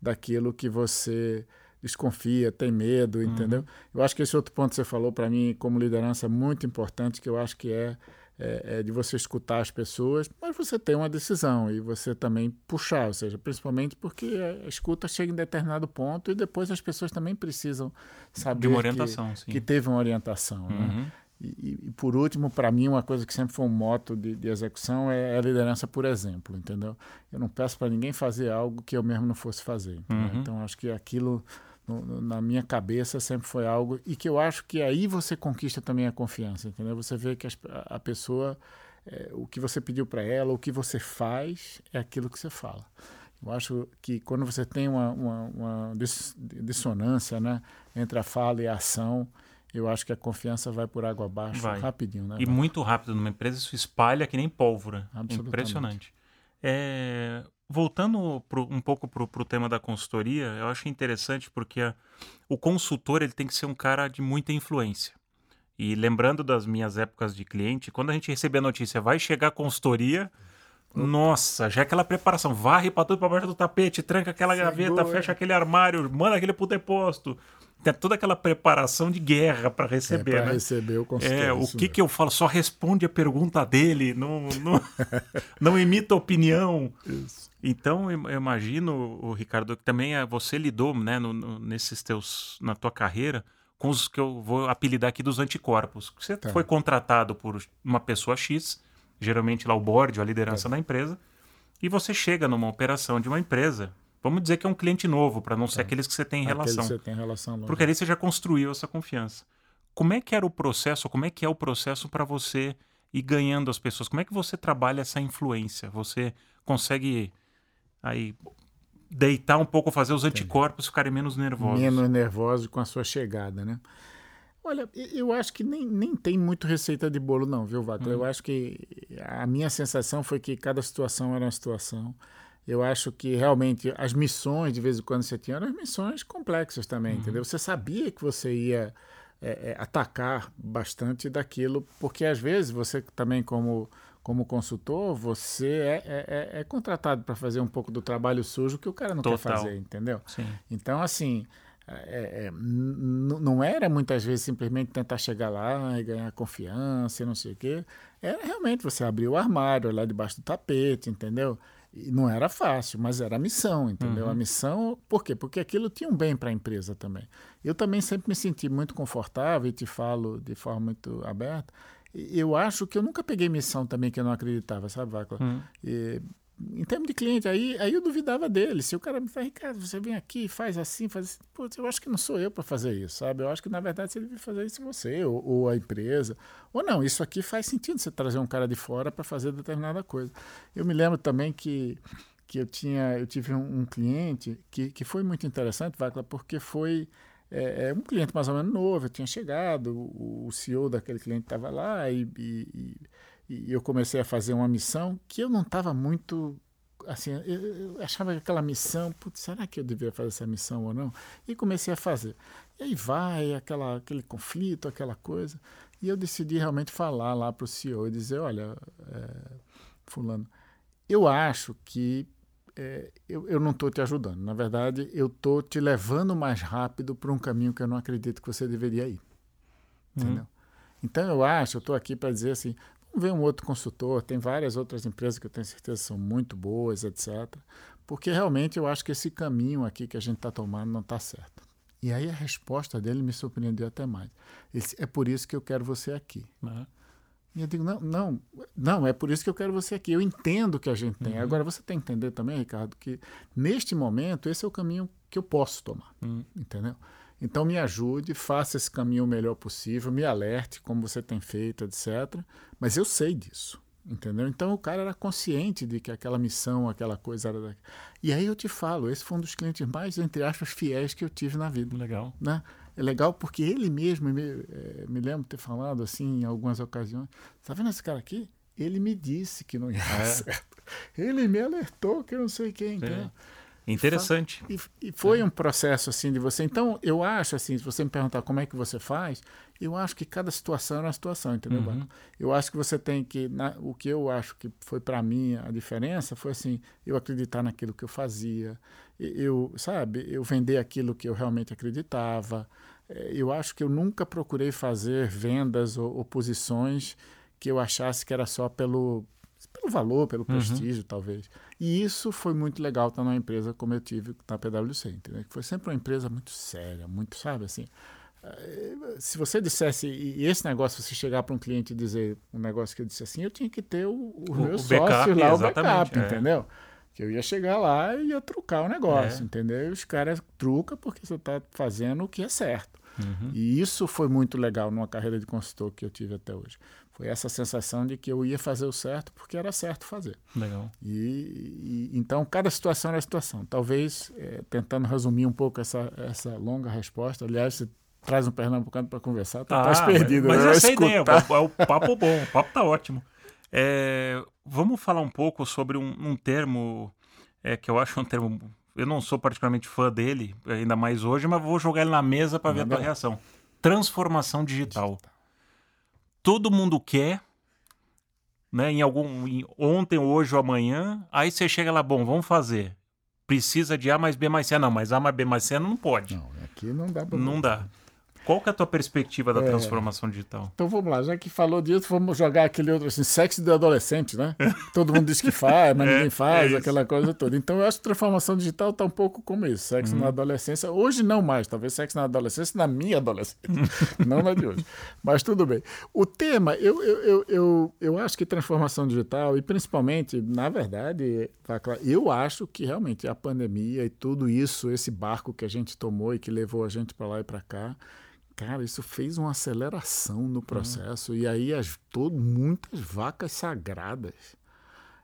daquilo que você desconfia, tem medo, uhum. entendeu? Eu acho que esse outro ponto que você falou para mim como liderança é muito importante, que eu acho que é, é, é, de você escutar as pessoas, mas você tem uma decisão e você também puxar, ou seja, principalmente porque a escuta chega em determinado ponto e depois as pessoas também precisam saber de uma orientação, que, que teve uma orientação, né? uhum. né? E, e, por último, para mim, uma coisa que sempre foi um moto de, de execução é a liderança por exemplo, entendeu? Eu não peço para ninguém fazer algo que eu mesmo não fosse fazer. Uhum. Então, acho que aquilo, no, no, na minha cabeça, sempre foi algo. E que eu acho que aí você conquista também a confiança, entendeu? Você vê que a, a pessoa, é, o que você pediu para ela, o que você faz, é aquilo que você fala. Eu acho que quando você tem uma, uma, uma dissonância né, entre a fala e a ação, eu acho que a confiança vai por água abaixo vai. rapidinho. Né, e muito rápido. Numa empresa isso espalha que nem pólvora. Impressionante. É, voltando pro, um pouco para o tema da consultoria, eu acho interessante porque a, o consultor ele tem que ser um cara de muita influência. E lembrando das minhas épocas de cliente, quando a gente recebe a notícia, vai chegar a consultoria, nossa, já é aquela preparação, varre para tudo para baixo do tapete, tranca aquela Segura. gaveta, fecha aquele armário, manda aquele pro depósito tem toda aquela preparação de guerra para receber, é, né? receber o consultório. É, o que, que eu falo? Só responde a pergunta dele, não, não, não imita opinião. Isso. Então, eu imagino, o Ricardo, que também é, você lidou, né, no, no, nesses teus, na tua carreira, com os que eu vou apelidar aqui dos anticorpos. Você tá. foi contratado por uma pessoa X, geralmente lá o board, a liderança é. da empresa, e você chega numa operação de uma empresa Vamos dizer que é um cliente novo, para não ser é. aqueles que você tem relação. Você tem relação Porque ali você já construiu essa confiança. Como é que era o processo, como é que é o processo para você ir ganhando as pessoas? Como é que você trabalha essa influência? Você consegue aí deitar um pouco, fazer os anticorpos ficarem menos nervosos? Menos nervosos com a sua chegada, né? Olha, eu acho que nem, nem tem muito receita de bolo, não, viu? Hum. Eu acho que a minha sensação foi que cada situação era uma situação. Eu acho que realmente as missões, de vez em quando você tinha, eram missões complexas também, uhum. entendeu? Você sabia que você ia é, é, atacar bastante daquilo, porque às vezes você também, como, como consultor, você é, é, é, é contratado para fazer um pouco do trabalho sujo que o cara não Total. quer fazer, entendeu? Sim. Então, assim. É, é, não era muitas vezes simplesmente tentar chegar lá e ganhar confiança e não sei o quê. Era realmente você abrir o armário lá debaixo do tapete, entendeu? E não era fácil, mas era a missão, entendeu? Uhum. A missão, por quê? Porque aquilo tinha um bem para a empresa também. Eu também sempre me senti muito confortável e te falo de forma muito aberta. Eu acho que eu nunca peguei missão também que eu não acreditava, sabe, Vácula? Uhum. E, em termos de cliente, aí, aí eu duvidava dele. Se o cara me fala, Ricardo, você vem aqui, faz assim, faz assim. Putz, eu acho que não sou eu para fazer isso, sabe? Eu acho que, na verdade, você deve fazer isso você, ou, ou, a empresa. Ou não, isso aqui faz sentido você trazer um cara de fora para fazer determinada coisa. Eu me lembro também que, que eu tinha, eu tive um, um cliente que, que foi muito interessante, Vacla, porque foi é, é, um cliente mais ou menos novo, eu tinha chegado, o, o CEO daquele cliente estava lá e, e, e e eu comecei a fazer uma missão que eu não estava muito assim, eu, eu, achava que aquela missão, putz, será que eu devia fazer essa missão ou não? E comecei a fazer. E aí vai aquela, aquele conflito, aquela coisa. E eu decidi realmente falar lá para o CEO e dizer, olha, é, fulano, eu acho que é, eu, eu não estou te ajudando. Na verdade, eu estou te levando mais rápido para um caminho que eu não acredito que você deveria ir. Uhum. Entendeu? Então, eu acho, eu estou aqui para dizer assim, ver um outro consultor, tem várias outras empresas que eu tenho certeza são muito boas, etc. Porque realmente eu acho que esse caminho aqui que a gente está tomando não está certo. E aí a resposta dele me surpreendeu até mais. Ele disse, é por isso que eu quero você aqui. Uhum. E eu digo, não, não, não, é por isso que eu quero você aqui. Eu entendo que a gente tem. Uhum. Agora, você tem que entender também, Ricardo, que neste momento esse é o caminho que eu posso tomar. Uhum. Entendeu? Então, me ajude, faça esse caminho o melhor possível, me alerte, como você tem feito, etc. Mas eu sei disso. Entendeu? Então o cara era consciente de que aquela missão, aquela coisa era. Da... E aí eu te falo, esse foi um dos clientes mais, entre aspas, fiéis que eu tive na vida. Legal. Né? É legal porque ele mesmo, me, é, me lembro ter falado assim em algumas ocasiões: tá vendo esse cara aqui? Ele me disse que não ia é. certo. Ele me alertou que eu não sei quem. É. Interessante. E, e foi é. um processo assim de você. Então, eu acho assim, se você me perguntar como é que você faz, eu acho que cada situação é uma situação, entendeu? Uhum. Eu acho que você tem que. Na, o que eu acho que foi para mim a diferença foi assim, eu acreditar naquilo que eu fazia, eu, sabe, eu vender aquilo que eu realmente acreditava. É, eu acho que eu nunca procurei fazer vendas ou, ou posições que eu achasse que era só pelo pelo valor, pelo uhum. prestígio, talvez. E isso foi muito legal estar numa empresa como eu tive na PwC, entendeu? Que foi sempre uma empresa muito séria, muito, sabe, assim. Eh, se você dissesse, e esse negócio, você chegar para um cliente e dizer um negócio que eu disse assim, eu tinha que ter o, os meus sócios lá, o backup, é. entendeu? Que eu ia chegar lá e ia trucar o negócio, é. entendeu? E os caras trucam porque você está fazendo o que é certo. Uhum. E isso foi muito legal numa carreira de consultor que eu tive até hoje. Foi essa sensação de que eu ia fazer o certo porque era certo fazer. Legal. E, e então cada situação era situação. Talvez é, tentando resumir um pouco essa, essa longa resposta. Aliás, você traz um pernambucano para conversar, tá ah, perdido. Mas, mas essa a ideia, é o papo bom, o papo tá ótimo. É, vamos falar um pouco sobre um, um termo é, que eu acho um termo. Eu não sou particularmente fã dele, ainda mais hoje, mas vou jogar ele na mesa para ver a tua reação. Transformação digital. digital todo mundo quer, né? Em algum em, ontem, hoje ou amanhã, aí você chega lá, bom, vamos fazer. Precisa de A mais B mais C. Não, mas A mais B mais C não pode. Não, aqui não dá pra Não dá. Qual que é a tua perspectiva da é. transformação digital? Então vamos lá, já que falou disso, vamos jogar aquele outro assim, sexo de adolescente, né? Todo mundo diz que faz, mas é, ninguém faz, é aquela coisa toda. Então eu acho que transformação digital está um pouco como isso, sexo uhum. na adolescência. Hoje não mais, talvez sexo na adolescência na minha adolescência, não na de hoje. Mas tudo bem. O tema, eu, eu, eu, eu, eu acho que transformação digital, e principalmente, na verdade, eu acho que realmente a pandemia e tudo isso, esse barco que a gente tomou e que levou a gente para lá e para cá, Cara, isso fez uma aceleração no processo. Uhum. E aí, as, todo, muitas vacas sagradas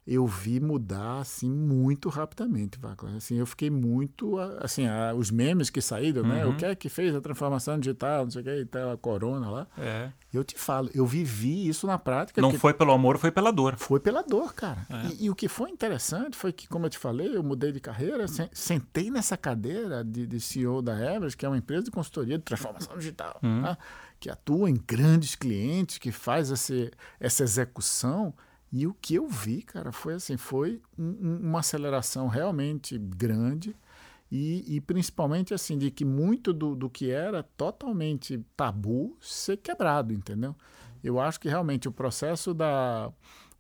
eu vi mudar assim muito rapidamente, assim, eu fiquei muito assim, a, os memes que saíram, uhum. né? O uhum. que é que fez a transformação digital, não sei o que, e tal, a corona lá. É. Eu te falo, eu vivi isso na prática. Não foi pelo amor, foi pela dor. Foi pela dor, cara. É. E, e, o que foi interessante foi que, como eu te falei, eu mudei de carreira, sentei nessa cadeira de, de CEO da Everest, que é uma empresa de consultoria de transformação digital, uhum. né? que atua em grandes clientes, que faz esse, essa execução e o que eu vi, cara, foi assim, foi um, uma aceleração realmente grande e, e, principalmente assim de que muito do, do que era totalmente tabu ser quebrado, entendeu? Eu acho que realmente o processo da,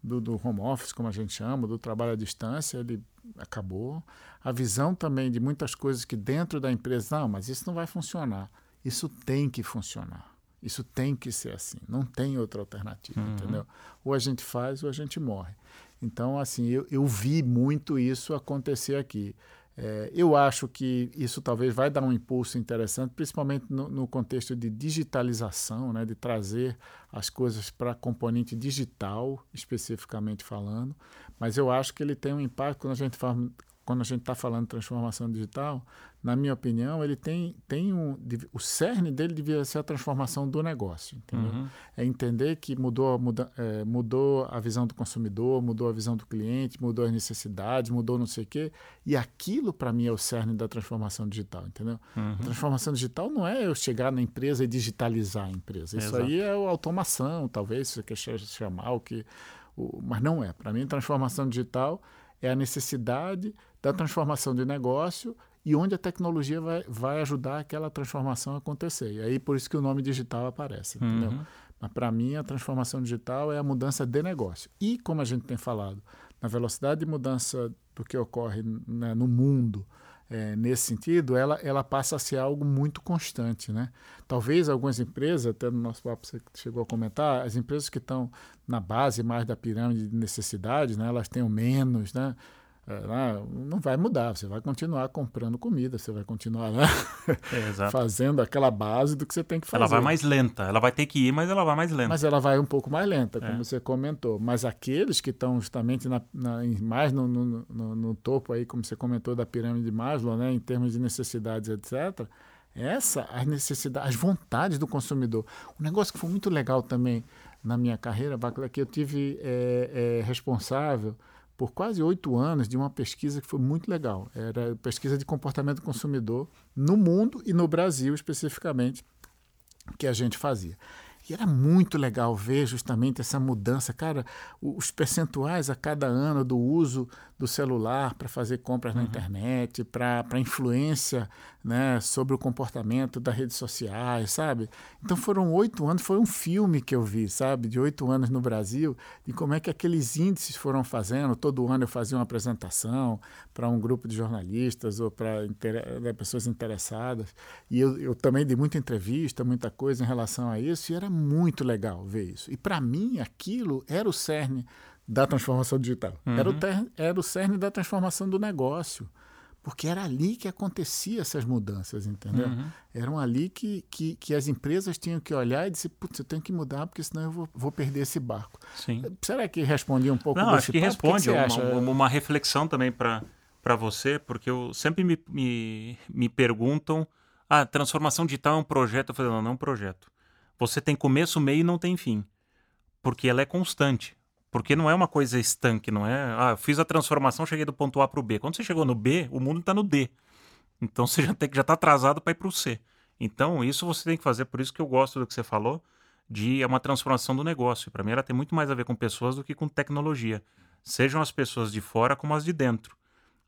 do, do home office, como a gente chama, do trabalho à distância, ele acabou. A visão também de muitas coisas que dentro da empresa, não, mas isso não vai funcionar. Isso tem que funcionar. Isso tem que ser assim, não tem outra alternativa, uhum. entendeu? Ou a gente faz ou a gente morre. Então, assim, eu, eu vi muito isso acontecer aqui. É, eu acho que isso talvez vai dar um impulso interessante, principalmente no, no contexto de digitalização, né, de trazer as coisas para componente digital, especificamente falando. Mas eu acho que ele tem um impacto quando a gente fala, quando a gente está falando de transformação digital, na minha opinião, ele tem, tem um. O cerne dele devia ser a transformação do negócio. Uhum. É entender que mudou, muda, é, mudou a visão do consumidor, mudou a visão do cliente, mudou as necessidades, mudou não sei o quê. E aquilo, para mim, é o cerne da transformação digital. Entendeu? Uhum. A transformação digital não é eu chegar na empresa e digitalizar a empresa. Isso aí é automação, talvez, se você quer chamar o que. O, mas não é. Para mim, transformação digital é a necessidade da transformação de negócio e onde a tecnologia vai, vai ajudar aquela transformação a acontecer. E aí por isso que o nome digital aparece, entendeu? Uhum. Mas para mim a transformação digital é a mudança de negócio. E como a gente tem falado, na velocidade de mudança do que ocorre né, no mundo, é, nesse sentido, ela, ela passa a ser algo muito constante. Né? Talvez algumas empresas, até no nosso papo você chegou a comentar, as empresas que estão na base mais da pirâmide de necessidades, né, elas tenham menos, né? É, não vai mudar, você vai continuar comprando comida, você vai continuar lá é, fazendo aquela base do que você tem que fazer. Ela vai mais lenta, ela vai ter que ir, mas ela vai mais lenta. Mas ela vai um pouco mais lenta, como é. você comentou. Mas aqueles que estão justamente na, na, mais no, no, no, no, topo aí, como você comentou, da pirâmide de Maslow, né, em termos de necessidades, etc., essa, as necessidades, as vontades do consumidor. Um negócio que foi muito legal também na minha carreira, é que eu tive é, é, responsável por quase oito anos de uma pesquisa que foi muito legal. Era pesquisa de comportamento do consumidor no mundo e no Brasil especificamente que a gente fazia. E era muito legal ver justamente essa mudança. Cara, os percentuais a cada ano do uso do celular para fazer compras uhum. na internet, para influência né, sobre o comportamento das redes sociais, sabe? Então foram oito anos, foi um filme que eu vi, sabe? De oito anos no Brasil, de como é que aqueles índices foram fazendo. Todo ano eu fazia uma apresentação para um grupo de jornalistas ou para inter... né, pessoas interessadas. E eu, eu também dei muita entrevista, muita coisa em relação a isso, e era muito legal ver isso. E para mim aquilo era o cerne da transformação digital. Uhum. Era, o ter, era o cerne da transformação do negócio. Porque era ali que acontecia essas mudanças, entendeu? Uhum. Eram ali que, que, que, as empresas tinham que olhar e dizer, putz, eu tenho que mudar, porque senão eu vou, vou perder esse barco. Sim. Será que respondi um pouco Não, acho que papo? responde. Que que uma, uma, reflexão também para você, porque eu sempre me, me, me perguntam, ah, transformação digital é um projeto? Eu falei, não, não é um projeto. Você tem começo, meio e não tem fim. Porque ela é constante. Porque não é uma coisa estanque, não é? Ah, eu fiz a transformação, cheguei do ponto A para o B. Quando você chegou no B, o mundo está no D. Então você já tem já está atrasado para ir para o C. Então isso você tem que fazer. Por isso que eu gosto do que você falou de é uma transformação do negócio. Para mim ela tem muito mais a ver com pessoas do que com tecnologia. Sejam as pessoas de fora como as de dentro.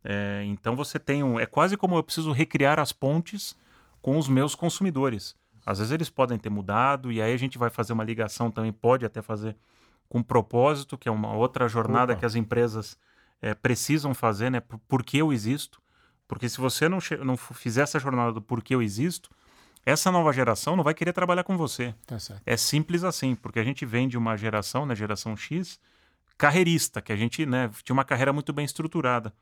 É, então você tem um. É quase como eu preciso recriar as pontes com os meus consumidores. Às vezes eles podem ter mudado, e aí a gente vai fazer uma ligação também, pode até fazer com propósito, que é uma outra jornada Opa. que as empresas é, precisam fazer, né? Por, por, que eu existo? Porque se você não, não fizer essa jornada do porquê eu existo, essa nova geração não vai querer trabalhar com você. Tá é simples assim, porque a gente vem de uma geração, né, geração X, carreirista, que a gente né, tinha uma carreira muito bem estruturada.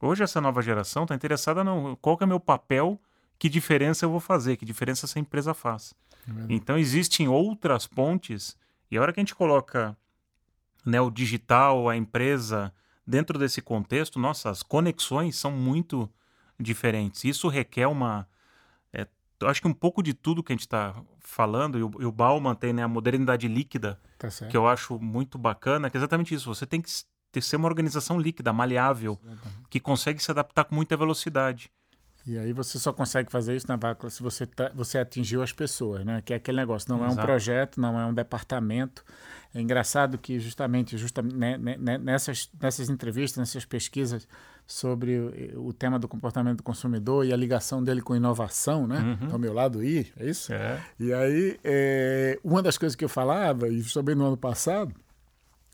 Hoje essa nova geração está interessada no qual é o meu papel, que diferença eu vou fazer, que diferença essa empresa faz. É então existem outras pontes, e a hora que a gente coloca né, o digital, a empresa, dentro desse contexto, nossa, as conexões são muito diferentes. Isso requer uma. É, acho que um pouco de tudo que a gente está falando, e o, e o Bauman tem né, a modernidade líquida, tá que eu acho muito bacana, que é exatamente isso. Você tem que ter, ser uma organização líquida, maleável, que consegue se adaptar com muita velocidade. E aí você só consegue fazer isso na Vácula se você, tá, você atingiu as pessoas, né? Que é aquele negócio, não Exato. é um projeto, não é um departamento. É engraçado que justamente, justamente né, né, né, nessas, nessas entrevistas, nessas pesquisas sobre o, o, tema do comportamento do consumidor e a ligação dele com inovação, né? Uhum. Ao meu lado I, é isso? É. E aí, é, uma das coisas que eu falava, e também no ano passado,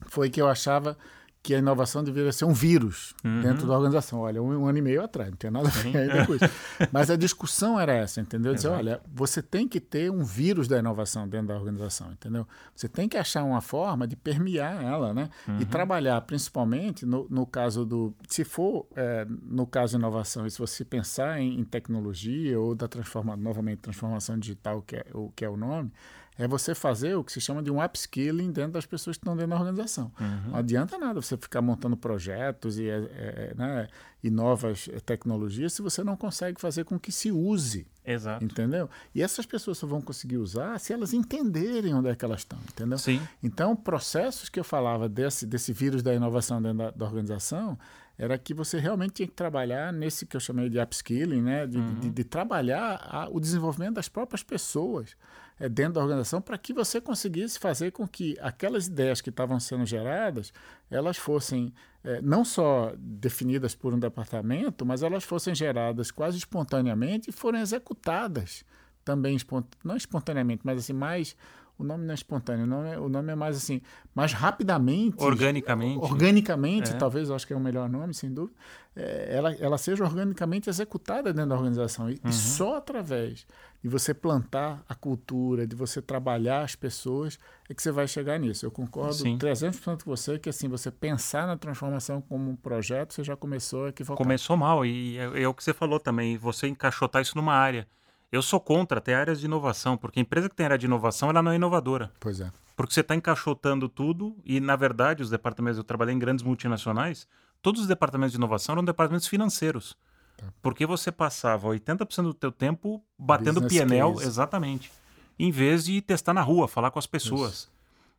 foi que eu achava que a inovação deveria ser um vírus uhum. dentro da organização. Olha, um, um, ano e meio atrás, não tem nada a ver ainda com isso. Mas a discussão era essa, entendeu? Dizer, olha, você tem que ter um vírus da inovação dentro da organização, entendeu? Você tem que achar uma forma de permear ela, né? Uhum. E trabalhar, principalmente no, no caso do... Se for, é, no caso inovação, e se você pensar em, em tecnologia ou da transforma, novamente transformação digital, que é, o, que é o nome, é você fazer o que se chama de um upskilling dentro das pessoas que estão dentro da organização. Uhum. Não adianta nada você ficar montando projetos e, é, é, né, e novas tecnologias se você não consegue fazer com que se use. Exato. Entendeu? E essas pessoas só vão conseguir usar se elas entenderem onde é que elas estão, entendeu? Sim. Então, processos que eu falava desse, desse vírus da inovação dentro da, da organização era que você realmente tinha que trabalhar nesse que eu chamei de upskilling, né? de, uhum. de, de trabalhar a, o desenvolvimento das próprias pessoas é, dentro da organização para que você conseguisse fazer com que aquelas ideias que estavam sendo geradas elas fossem é, não só definidas por um departamento, mas elas fossem geradas quase espontaneamente e forem executadas também, não espontaneamente, mas assim, mais o nome não é espontâneo, o nome é, o nome é mais assim, mais rapidamente. Organicamente. Organicamente, é. talvez, eu acho que é o melhor nome, sem dúvida. É, ela, ela seja organicamente executada dentro da organização. E, uhum. e, só através de você plantar a cultura, de você trabalhar as pessoas, é que você vai chegar nisso. Eu concordo Sim. 300% com você que, assim, você pensar na transformação como um projeto, você já começou a equivocar. Começou mal, e é, é o que você falou também, você encaixotar isso numa área. Eu sou contra até áreas de inovação, porque a empresa que tem área de inovação, ela não é inovadora. Pois é. Porque você está encaixotando tudo e, na verdade, os departamentos, eu trabalhei em grandes multinacionais, todos os departamentos de inovação eram departamentos financeiros. Tá. Porque você passava 80% do teu tempo batendo Business PNL, case. exatamente, em vez de testar na rua, falar com as pessoas.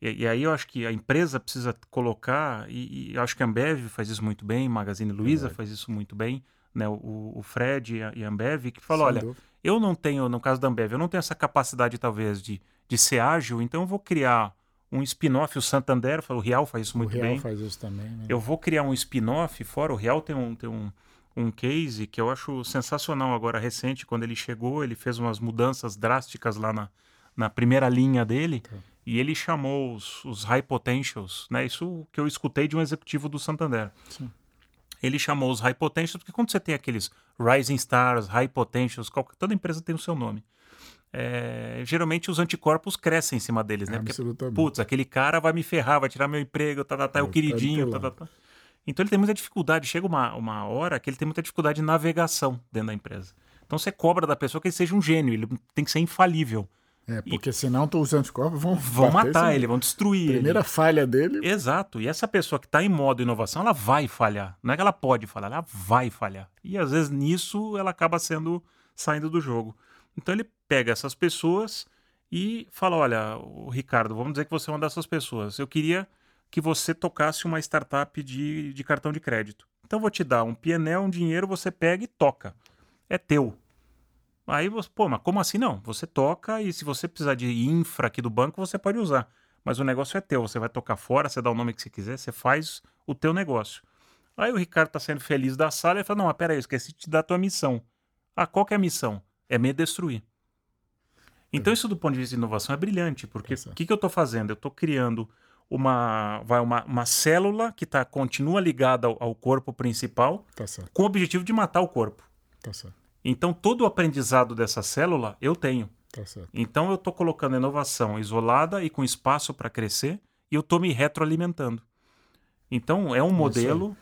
E, e, aí eu acho que a empresa precisa colocar, e, e acho que a Ambev faz isso muito bem, Magazine Luiza é faz isso muito bem, né? o, o Fred e a Ambev, que falou, olha, dúvida eu não tenho, no caso da Ambev, eu não tenho essa capacidade, talvez, de, de ser ágil, então eu vou criar um spin-off, o Santander, o Real faz isso muito bem. O Real bem. faz isso também. Né? Eu vou criar um spin-off fora, o Real tem um, tem um, um case que eu acho sensacional agora, recente, quando ele chegou, ele fez umas mudanças drásticas lá na, na primeira linha dele, tá. e ele chamou os, os high potentials, né? Isso que eu escutei de um executivo do Santander. Sim ele chamou os high potentials, porque quando você tem aqueles rising stars, high potentials, qualquer, toda empresa tem o seu nome. É, geralmente os anticorpos crescem em cima deles, né? Porque, putz, aquele cara vai me ferrar, vai tirar meu emprego, tá, tá, tá, é o queridinho, tá, tá, tá. Então ele tem muita dificuldade. Chega uma, uma hora que ele tem muita dificuldade de navegação dentro da empresa. Então você cobra da pessoa que ele seja um gênio, ele tem que ser infalível. É, porque e... senão os anticorpos vão Vão matar ele, vão destruir Primeira ele. falha dele. Exato. E essa pessoa que está em modo inovação, ela vai falhar. Não é que ela pode falhar, ela vai falhar. E às vezes nisso ela acaba sendo saindo do jogo. Então ele pega essas pessoas e fala: Olha, Ricardo, vamos dizer que você é uma dessas pessoas. Eu queria que você tocasse uma startup de, de cartão de crédito. Então eu vou te dar um PNL, um dinheiro, você pega e toca. É teu. Aí você, pô, mas como assim não? Você toca e se você precisar de infra aqui do banco, você pode usar. Mas o negócio é teu, você vai tocar fora, você dá o nome que você quiser, você faz o teu negócio. Aí o Ricardo tá sendo feliz da sala e fala: Não, mas peraí, eu esqueci de te dar a tua missão. Ah, qual que é a missão? É me destruir. Então, isso do ponto de vista de inovação é brilhante, porque o que, que eu estou fazendo? Eu estou criando uma, vai, uma, uma célula que tá, continua ligada ao, ao corpo principal tá com o objetivo de matar o corpo. Tá certo. Então, todo o aprendizado dessa célula eu tenho. Tá então, eu estou colocando inovação isolada e com espaço para crescer e eu estou me retroalimentando. Então, é um modelo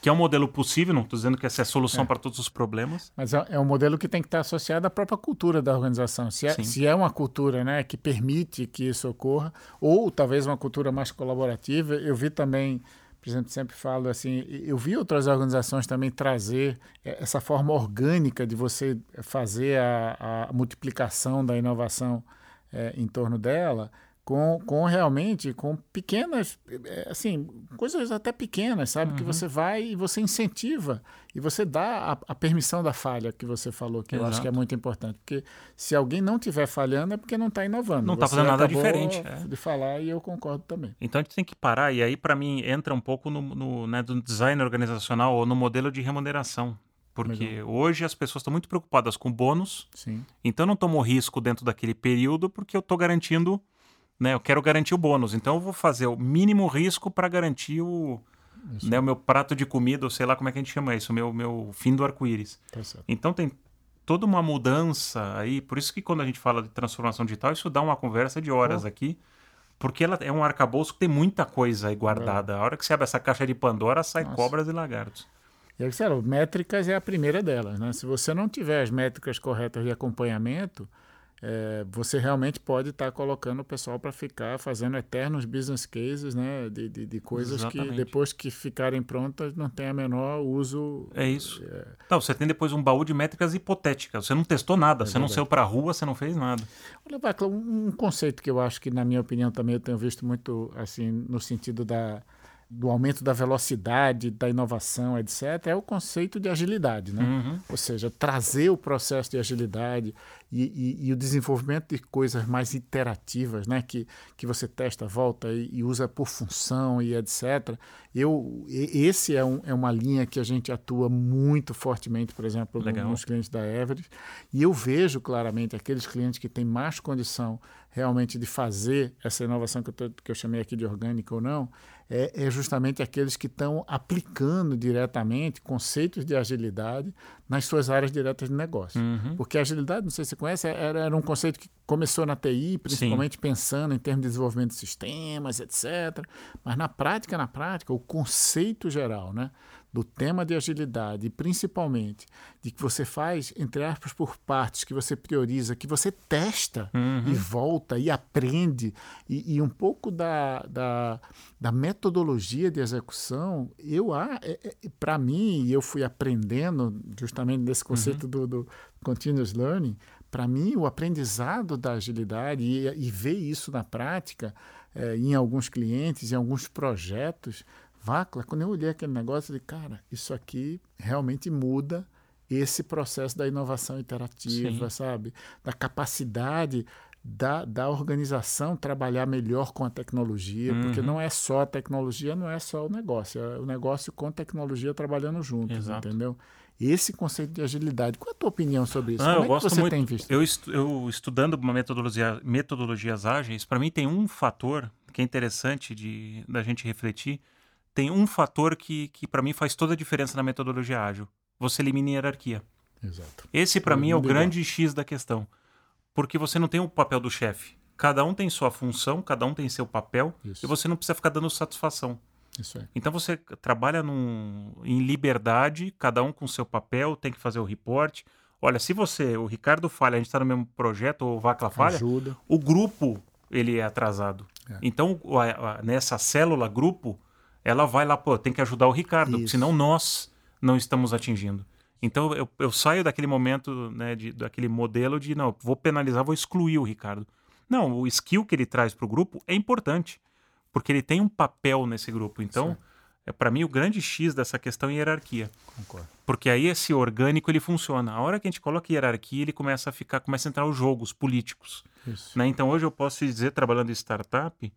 que é um modelo possível, não estou dizendo que essa é a solução é. para todos os problemas. Mas é, é um modelo que tem que estar associado à própria cultura da organização. Se é, se é uma cultura né, que permite que isso ocorra, ou talvez uma cultura mais colaborativa, eu vi também por exemplo, sempre falo assim, eu vi outras organizações também trazer essa forma orgânica de você fazer a, a multiplicação da inovação é, em torno dela, com, com realmente com pequenas é, assim coisas até pequenas sabe uhum. que você vai e você incentiva e você dá a, a permissão da falha que você falou que Exato. eu acho que é muito importante porque se alguém não estiver falhando é porque não está inovando não está fazendo nada diferente é. de falar e eu concordo também então a gente tem que parar e aí para mim entra um pouco no, no, né, do design organizacional ou no modelo de remuneração porque Legal. hoje as pessoas estão muito preocupadas com bônus, Sim. então não tomo risco dentro daquele período porque eu estou garantindo né? Eu quero garantir o bônus, então eu vou fazer o mínimo risco para garantir o, né, o meu prato de comida, ou sei lá como é que a gente chama isso, o meu, meu fim do arco-íris. Tá então tem toda uma mudança aí, por isso que quando a gente fala de transformação digital, isso dá uma conversa de horas oh. aqui, porque ela é um arcabouço que tem muita coisa aí guardada. É. A hora que você abre essa caixa de Pandora, sai Nossa. cobras e lagartos. E aí, sério, métricas é a primeira delas, né? Se você não tiver as métricas corretas de acompanhamento, é, você realmente pode estar tá colocando o pessoal para ficar fazendo eternos business cases, né? De, de, de coisas Exatamente. que depois que ficarem prontas não tem a menor uso. É isso. É... Não, você tem depois um baú de métricas hipotéticas. Você não testou nada, é você verdade. não saiu para a rua, você não fez nada. Olha, Bacla, um conceito que eu acho que, na minha opinião, também eu tenho visto muito assim no sentido da do aumento da velocidade, da inovação, etc., é o conceito de agilidade. Né? Uhum. Ou seja, trazer o processo de agilidade e, e, e, o desenvolvimento de coisas mais iterativas, né? que, que você testa, volta e, e usa por função e etc. Eu, esse é, um, é uma linha que a gente atua muito fortemente, por exemplo, Legal. nos clientes da Everest. E eu vejo claramente aqueles clientes que têm mais condição realmente de fazer essa inovação que eu, tô, que eu chamei aqui de orgânica ou não, é, é justamente aqueles que estão aplicando diretamente conceitos de agilidade nas suas áreas diretas de negócio. Uhum. Porque agilidade, não sei se você conhece, era, era um conceito que começou na TI, principalmente Sim. pensando em termos de desenvolvimento de sistemas, etc. Mas na prática, na prática, o conceito geral, né? Do tema de agilidade, e principalmente de que você faz, entre aspas, por partes, que você prioriza, que você testa uhum. e volta e aprende, e, e um pouco da, da, da, metodologia de execução, eu é, é, para mim, eu fui aprendendo justamente desse conceito uhum. do, do continuous learning, para mim, o aprendizado da agilidade e, e ver isso na prática, é, em alguns clientes, em alguns projetos, Vácula, quando eu olhei aquele negócio, eu falei, cara, isso aqui realmente muda esse processo da inovação interativa, Sim. sabe? Da capacidade da, da organização trabalhar melhor com a tecnologia, uhum. porque não é só a tecnologia, não é só o negócio, é o negócio com tecnologia trabalhando juntos, Exato. entendeu? Esse conceito de agilidade. Qual é a tua opinião sobre isso? Não, Como eu é que você muito, tem visto? Eu, estu, eu estudando uma metodologia, metodologias ágeis, para mim tem um fator que é interessante de da gente refletir, tem um fator que, que para mim faz toda a diferença na metodologia ágil. Você elimina a hierarquia. Exato. Esse para mim é o grande X da questão. Porque você não tem o papel do chefe. Cada um tem sua função, cada um tem seu papel Isso. e você não precisa ficar dando satisfação. Isso é. Então você trabalha num, em liberdade, cada um com seu papel, tem que fazer o report. Olha, se você, o Ricardo falha, a gente está no mesmo projeto, ou o Vacla falha, Ajuda. o grupo ele é atrasado. É. Então, a, a, nessa célula grupo, ela vai lá, pô, tem que ajudar o Ricardo, senão nós não estamos atingindo. Então eu, eu saio daquele momento, né, de, daquele modelo de não, vou penalizar, vou excluir o Ricardo. Não, o skill que ele traz para o grupo é importante, porque ele tem um papel nesse grupo. Então, é para mim o grande X dessa questão é hierarquia. Concordo. Porque aí esse orgânico ele funciona. A hora que a gente coloca hierarquia, ele começa a ficar, começa a entrar os jogos políticos. Né? Então hoje eu posso dizer, trabalhando em startup,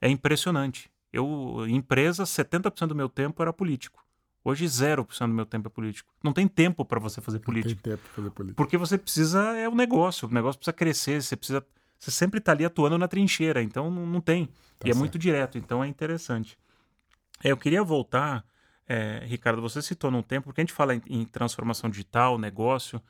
é impressionante. Eu, empresa, 70% do meu tempo era político. Hoje, 0% do meu tempo é político. Não tem tempo para você fazer política. Não tem tempo para fazer política. Porque você precisa, é o um negócio. O negócio precisa crescer, você precisa. Você sempre está ali atuando na trincheira, então não, não tem. Tá e certo. é muito direto, então é interessante. É, eu queria voltar, é, Ricardo, você citou num tempo, porque a gente fala em, em transformação digital, negócio.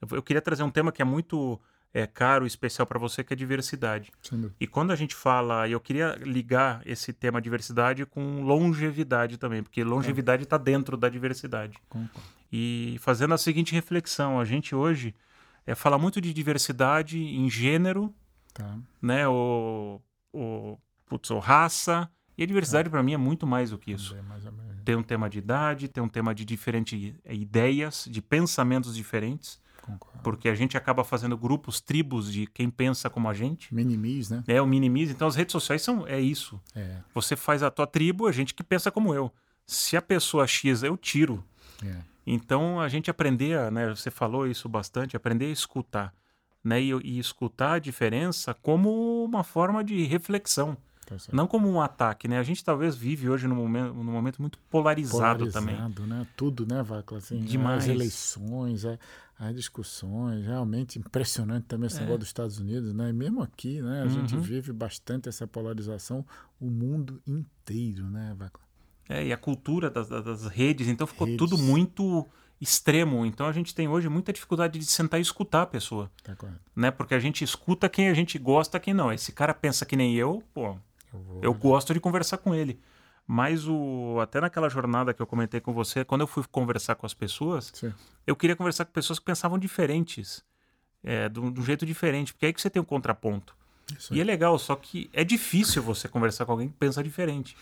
Eu, eu, queria trazer um tema que é muito é, caro, especial para você, que é diversidade. E quando a gente fala, eu queria ligar esse tema diversidade com longevidade também, porque longevidade está é. dentro da diversidade. E fazendo a seguinte reflexão, a gente hoje é, fala muito de diversidade em gênero, tá. né, o, o, putz, o raça, e a diversidade tá. para mim é muito mais do que isso. Tem um tema de idade, tem um tema de diferentes ideias, de pensamentos diferentes. Concordo. Porque a gente acaba fazendo grupos, tribos de quem pensa como a gente. Minimis, né? É, o minimis. Então as redes sociais são é isso. É. Você faz a tua tribo, a gente que pensa como eu. Se a pessoa X eu tiro. É. Então a gente aprender, né? Você falou isso bastante, aprender a escutar, né? E, e escutar a diferença como uma forma de reflexão. Tá não como um ataque, né? A gente talvez vive hoje num momento, num momento muito polarizado, polarizado também. Né? Tudo, né, Vacla? Assim, Demais. As eleições, é, as discussões, realmente impressionante também esse é. negócio dos Estados Unidos, né? E mesmo aqui, né? A uhum. gente vive bastante essa polarização, o mundo inteiro, né, Vacla? É, e a cultura das, das redes, então ficou redes. tudo muito extremo. Então a gente tem hoje muita dificuldade de sentar e escutar a pessoa. Tá correto. Né? Porque a gente escuta quem a gente gosta, quem não. Esse cara pensa que nem eu, pô, vou... eu gosto de conversar com ele. Mas o até naquela jornada que eu comentei com você, quando eu fui conversar com as pessoas, Sim. eu queria conversar com pessoas que pensavam diferentes, é, de, um, jeito diferente, porque é aí que você tem um contraponto. e é legal, só que é difícil você conversar com alguém que pensa diferente.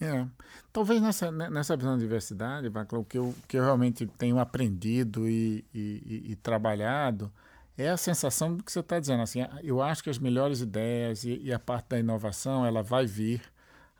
É. Talvez nessa, nessa visão da diversidade, o que eu, que eu realmente tenho aprendido e, e, e, e trabalhado é a sensação do que você está dizendo. Assim, eu acho que as melhores ideias e, e, a parte da inovação ela vai vir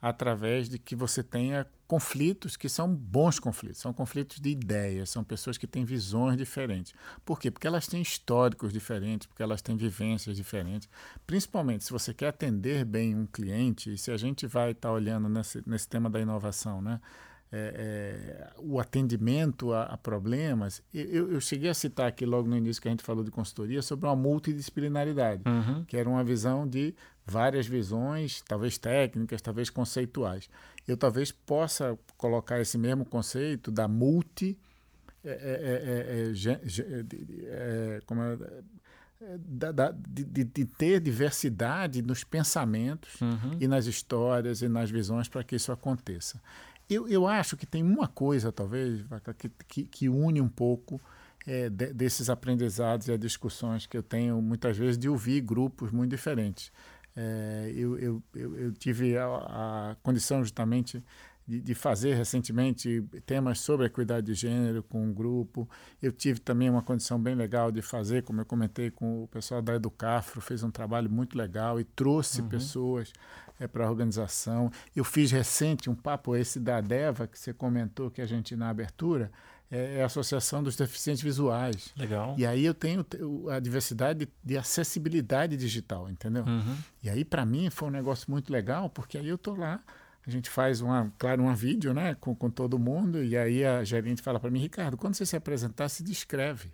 através de que você tenha conflitos que são bons conflitos, são conflitos de ideias, são pessoas que têm visões diferentes. Por quê? Porque elas têm históricos diferentes, porque elas têm vivências diferentes. Principalmente se você quer atender bem um cliente, e se a gente vai estar tá olhando nesse, nesse tema da inovação, né? É, é, o atendimento a, a problemas. Eu, eu, cheguei a citar aqui logo no início que a gente falou de consultoria sobre uma multidisciplinaridade, uhum. que era uma visão de várias visões, talvez técnicas, talvez conceituais. Eu talvez possa colocar esse mesmo conceito da multi. É, é, é, como da, da, de, de, ter diversidade nos pensamentos uhum. e nas histórias e nas visões para que isso aconteça. Eu, eu acho que tem uma coisa, talvez, que, que, que une um pouco é, de, desses aprendizados e as discussões que eu tenho muitas vezes de ouvir grupos muito diferentes. É, eu, eu, eu, tive a, a condição justamente de, fazer recentemente temas sobre equidade de gênero com um grupo. Eu tive também uma condição bem legal de fazer, como eu comentei com o pessoal da Educafro, fez um trabalho muito legal e trouxe uhum. pessoas é, para a organização. Eu fiz recente um papo esse da DEVA, que você comentou que a gente na abertura, é, é a Associação dos Deficientes Visuais. Legal. E aí eu tenho a diversidade de acessibilidade digital, entendeu? Uhum. E aí, para mim, foi um negócio muito legal, porque aí eu tô lá, a gente faz, uma, claro, uma vídeo né, com, com todo mundo, e aí a gerente fala para mim, Ricardo, quando você se apresentar, se descreve.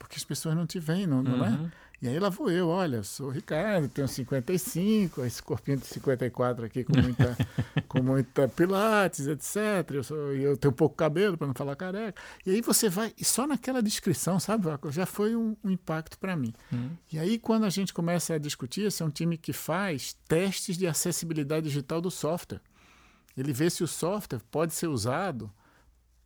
Porque as pessoas não te veem, não, não é? uhum. é? E aí lá vou eu, olha, sou o Ricardo, tenho 55, esse corpinho de 54 aqui com muita, com muita pilates, etc. Eu, sou, eu tenho pouco cabelo, para não falar careca. E aí você vai, e só naquela descrição, sabe, já foi um, um impacto para mim. Uhum. E aí quando a gente começa a discutir, esse é um time que faz testes de acessibilidade digital do software. Ele vê se o software pode ser usado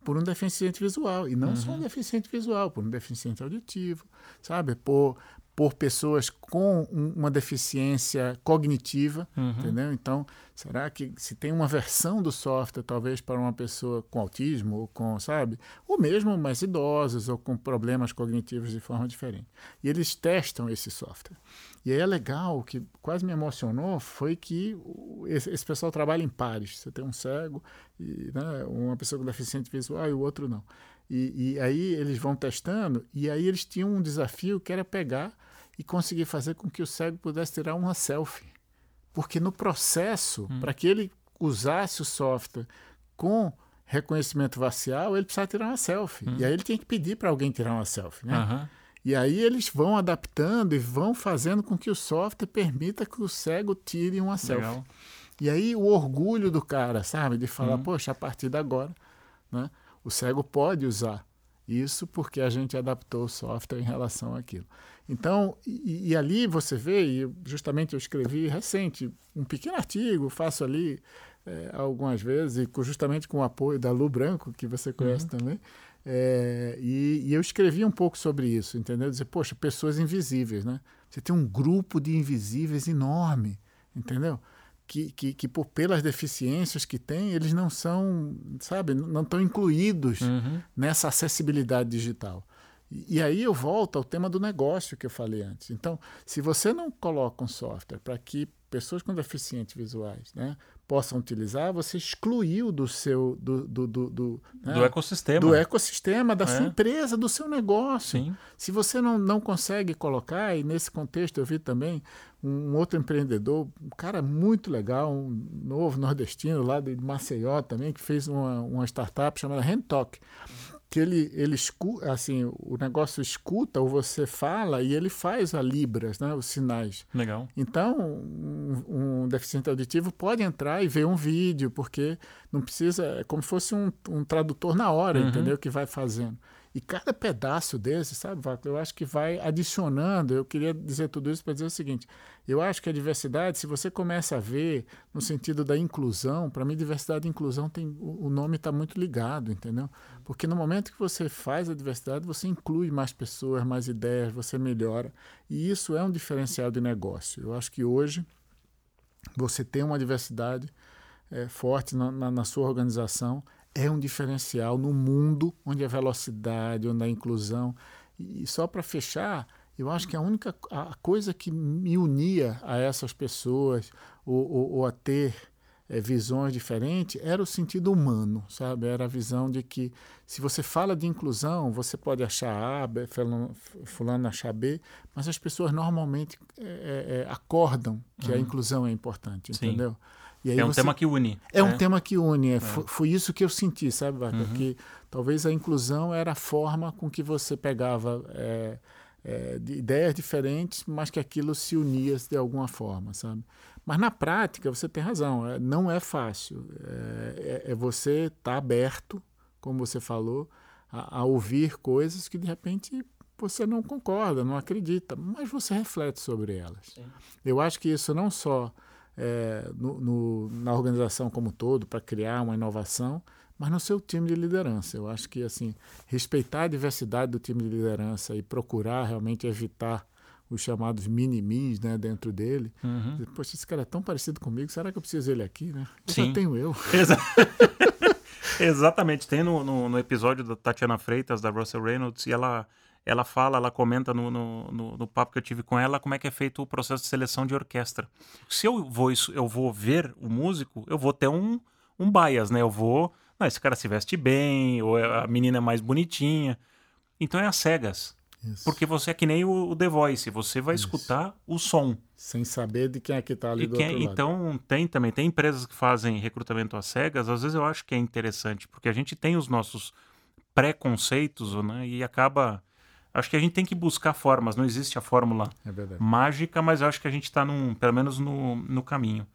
por um deficiente visual. E não uhum. só um deficiente visual, por um deficiente auditivo, sabe? Por, por pessoas com uma deficiência cognitiva, uhum. entendeu? Então, será que se tem uma versão do software talvez para uma pessoa com autismo ou com, sabe, ou mesmo mais idosos ou com problemas cognitivos de forma diferente? E eles testam esse software. E aí é legal, o que quase me emocionou foi que esse, esse pessoal trabalha em pares. Você tem um cego e né, uma pessoa com deficiente visual e o outro não. E, e, aí eles vão testando, e aí eles tinham um desafio que era pegar e conseguir fazer com que o cego pudesse tirar uma selfie. Porque no processo, hum. para que ele usasse o software com reconhecimento facial, ele precisava tirar uma selfie. Hum. E aí ele tinha que pedir para alguém tirar uma selfie. Né? Uhum. E aí eles vão adaptando e vão fazendo com que o software permita que o cego tire uma Legal. selfie. E aí o orgulho do cara, sabe? De falar, hum. poxa, a partir de agora, né? O cego pode usar isso porque a gente adaptou o software em relação àquilo. Então, e, e, ali você vê, e justamente eu escrevi recente um pequeno artigo, faço ali é, algumas vezes, e justamente com o apoio da Lu Branco, que você conhece uhum. também, é, e, e, eu escrevi um pouco sobre isso, entendeu? Dizer, poxa, pessoas invisíveis, né? Você tem um grupo de invisíveis enorme, entendeu? Que, que, que, por pelas deficiências que têm, eles não são, sabe, não estão incluídos uhum. nessa acessibilidade digital. E, e, aí eu volto ao tema do negócio que eu falei antes. Então, se você não coloca um software para que pessoas com deficientes visuais né, possam utilizar, você excluiu do seu do, do, do, do, né, do ecossistema. Do ecossistema, da é. sua empresa, do seu negócio. Sim. Se você não, não consegue colocar, e nesse contexto eu vi também um outro empreendedor, um cara muito legal, um novo nordestino lá de Maceió também, que fez uma, uma startup chamada Rentalk que ele, ele escuta, assim, o negócio escuta ou você fala e ele faz a libras, né, os sinais. Legal. Então, um, um, deficiente auditivo pode entrar e ver um vídeo, porque não precisa, é como se fosse um, um tradutor na hora, uhum. entendeu, que vai fazendo. E cada pedaço desse, sabe, eu acho que vai adicionando. Eu queria dizer tudo isso para dizer o seguinte: eu acho que a diversidade, se você começa a ver no sentido da inclusão, para mim, diversidade e inclusão tem o nome está muito ligado, entendeu? Porque no momento que você faz a diversidade, você inclui mais pessoas, mais ideias, você melhora. E isso é um diferencial de negócio. Eu acho que hoje você tem uma diversidade é, forte na, na, na sua organização é um diferencial no mundo onde a velocidade, onde a inclusão. E só para fechar, eu acho que a única a coisa que me unia a essas pessoas, ou, ou, ou a ter é, visões diferentes, era o sentido humano, sabe? Era a visão de que se você fala de inclusão, você pode achar A, B, fulano achar B, mas as pessoas normalmente é, é, acordam que uhum. a inclusão é importante, Sim. entendeu? É um você... tema que une. É, um tema que une. É. Foi, foi, isso que eu senti, sabe, Vaca? Uhum. Que talvez a inclusão era a forma com que você pegava é, é, de ideias diferentes, mas que aquilo se unia de alguma forma, sabe? Mas na prática, você tem razão, é, não é fácil. É, é, é você estar tá aberto, como você falou, a, a, ouvir coisas que de repente você não concorda, não acredita, mas você reflete sobre elas. Sim. Eu acho que isso não só é, no, no, na organização como um todo, para criar uma inovação, mas no seu time de liderança. Eu acho que assim respeitar a diversidade do time de liderança e procurar realmente evitar os chamados minimis né, dentro dele. Uhum. Poxa, esse cara é tão parecido comigo, será que eu preciso dele aqui? Né? Eu Sim. tenho eu. Exa Exatamente. Tem no, no, no, episódio da Tatiana Freitas, da Russell Reynolds, e ela, ela fala, ela comenta no, no, no, no, papo que eu tive com ela como é que é feito o processo de seleção de orquestra. Se eu vou, eu vou ver o músico, eu vou ter um, um bias, né? Eu vou não, esse cara se veste bem, ou é, a menina é mais bonitinha. Então é às cegas. Isso. Porque você é que nem o, o The Voice, você vai Isso. escutar o som. Sem saber de quem é que está ali e do quem, outro lado. Então tem também, tem empresas que fazem recrutamento às cegas, às vezes eu acho que é interessante, porque a gente tem os nossos preconceitos né, e acaba acho que a gente tem que buscar formas, não existe a fórmula é mágica, mas acho que a gente está, pelo menos, no, no caminho.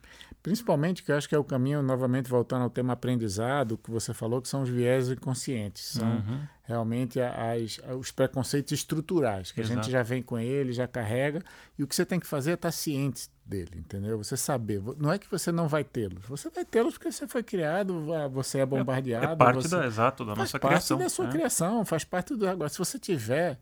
Principalmente que eu acho que é o caminho, novamente voltando ao tema aprendizado, que você falou, que são os viés inconscientes. São uhum. realmente as, os preconceitos estruturais, que Exato. a gente já vem com ele, já carrega, e o que você tem que fazer é estar ciente dele, entendeu? Você saber. Não é que você não vai tê-los, você vai tê-los porque você foi criado, você é bombardeado. É, é parte você... da, exato, da nossa criação. Faz parte da sua é. criação, faz parte do. Agora, se você tiver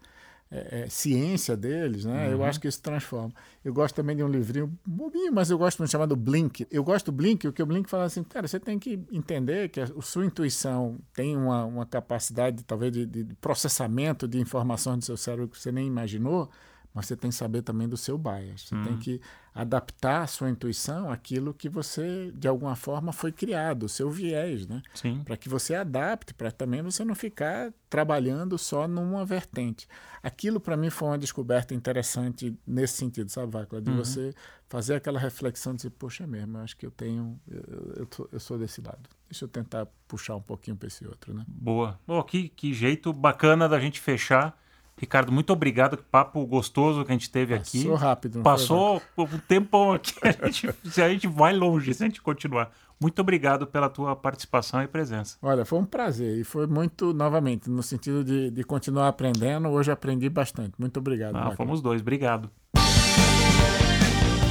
é, é, ciência deles, né? Uhum. Eu acho que isso transforma. Eu gosto também de um livrinho bobinho, mas eu gosto muito chamado Blink. Eu gosto do Blink, o que o Blink fala assim, cara, você tem que entender que a, a sua intuição tem uma, uma capacidade, talvez, de, de processamento de informações do seu cérebro que você nem imaginou, mas você tem que saber também do seu bias. Você tem uhum. que adaptar a sua intuição àquilo que você, de alguma forma, foi criado, o seu viés, né? Para que você adapte, para também você não ficar trabalhando só numa vertente. Aquilo, para mim, foi uma descoberta interessante nesse sentido, sabe, Vácula? De uhum. você fazer aquela reflexão de dizer, poxa mesmo, eu acho que eu tenho, eu, eu, tô, eu sou desse lado. Deixa eu tentar puxar um pouquinho para esse outro, né? Boa. Oh, que, que jeito bacana da gente fechar Ricardo, muito obrigado. Que papo gostoso que a gente teve Passou aqui. Passou rápido. Passou um tempão aqui. A gente, se a gente vai longe, se a gente continuar. Muito obrigado pela tua participação e presença. Olha, foi um prazer e foi muito, novamente, no sentido de, de continuar aprendendo. Hoje aprendi bastante. Muito obrigado. Ah, fomos dois. Obrigado.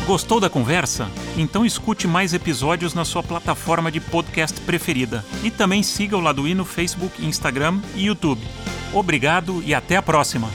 Gostou da conversa? Então escute mais episódios na sua plataforma de podcast preferida. E também siga o Laduí no Facebook, Instagram e YouTube. Obrigado e até a próxima!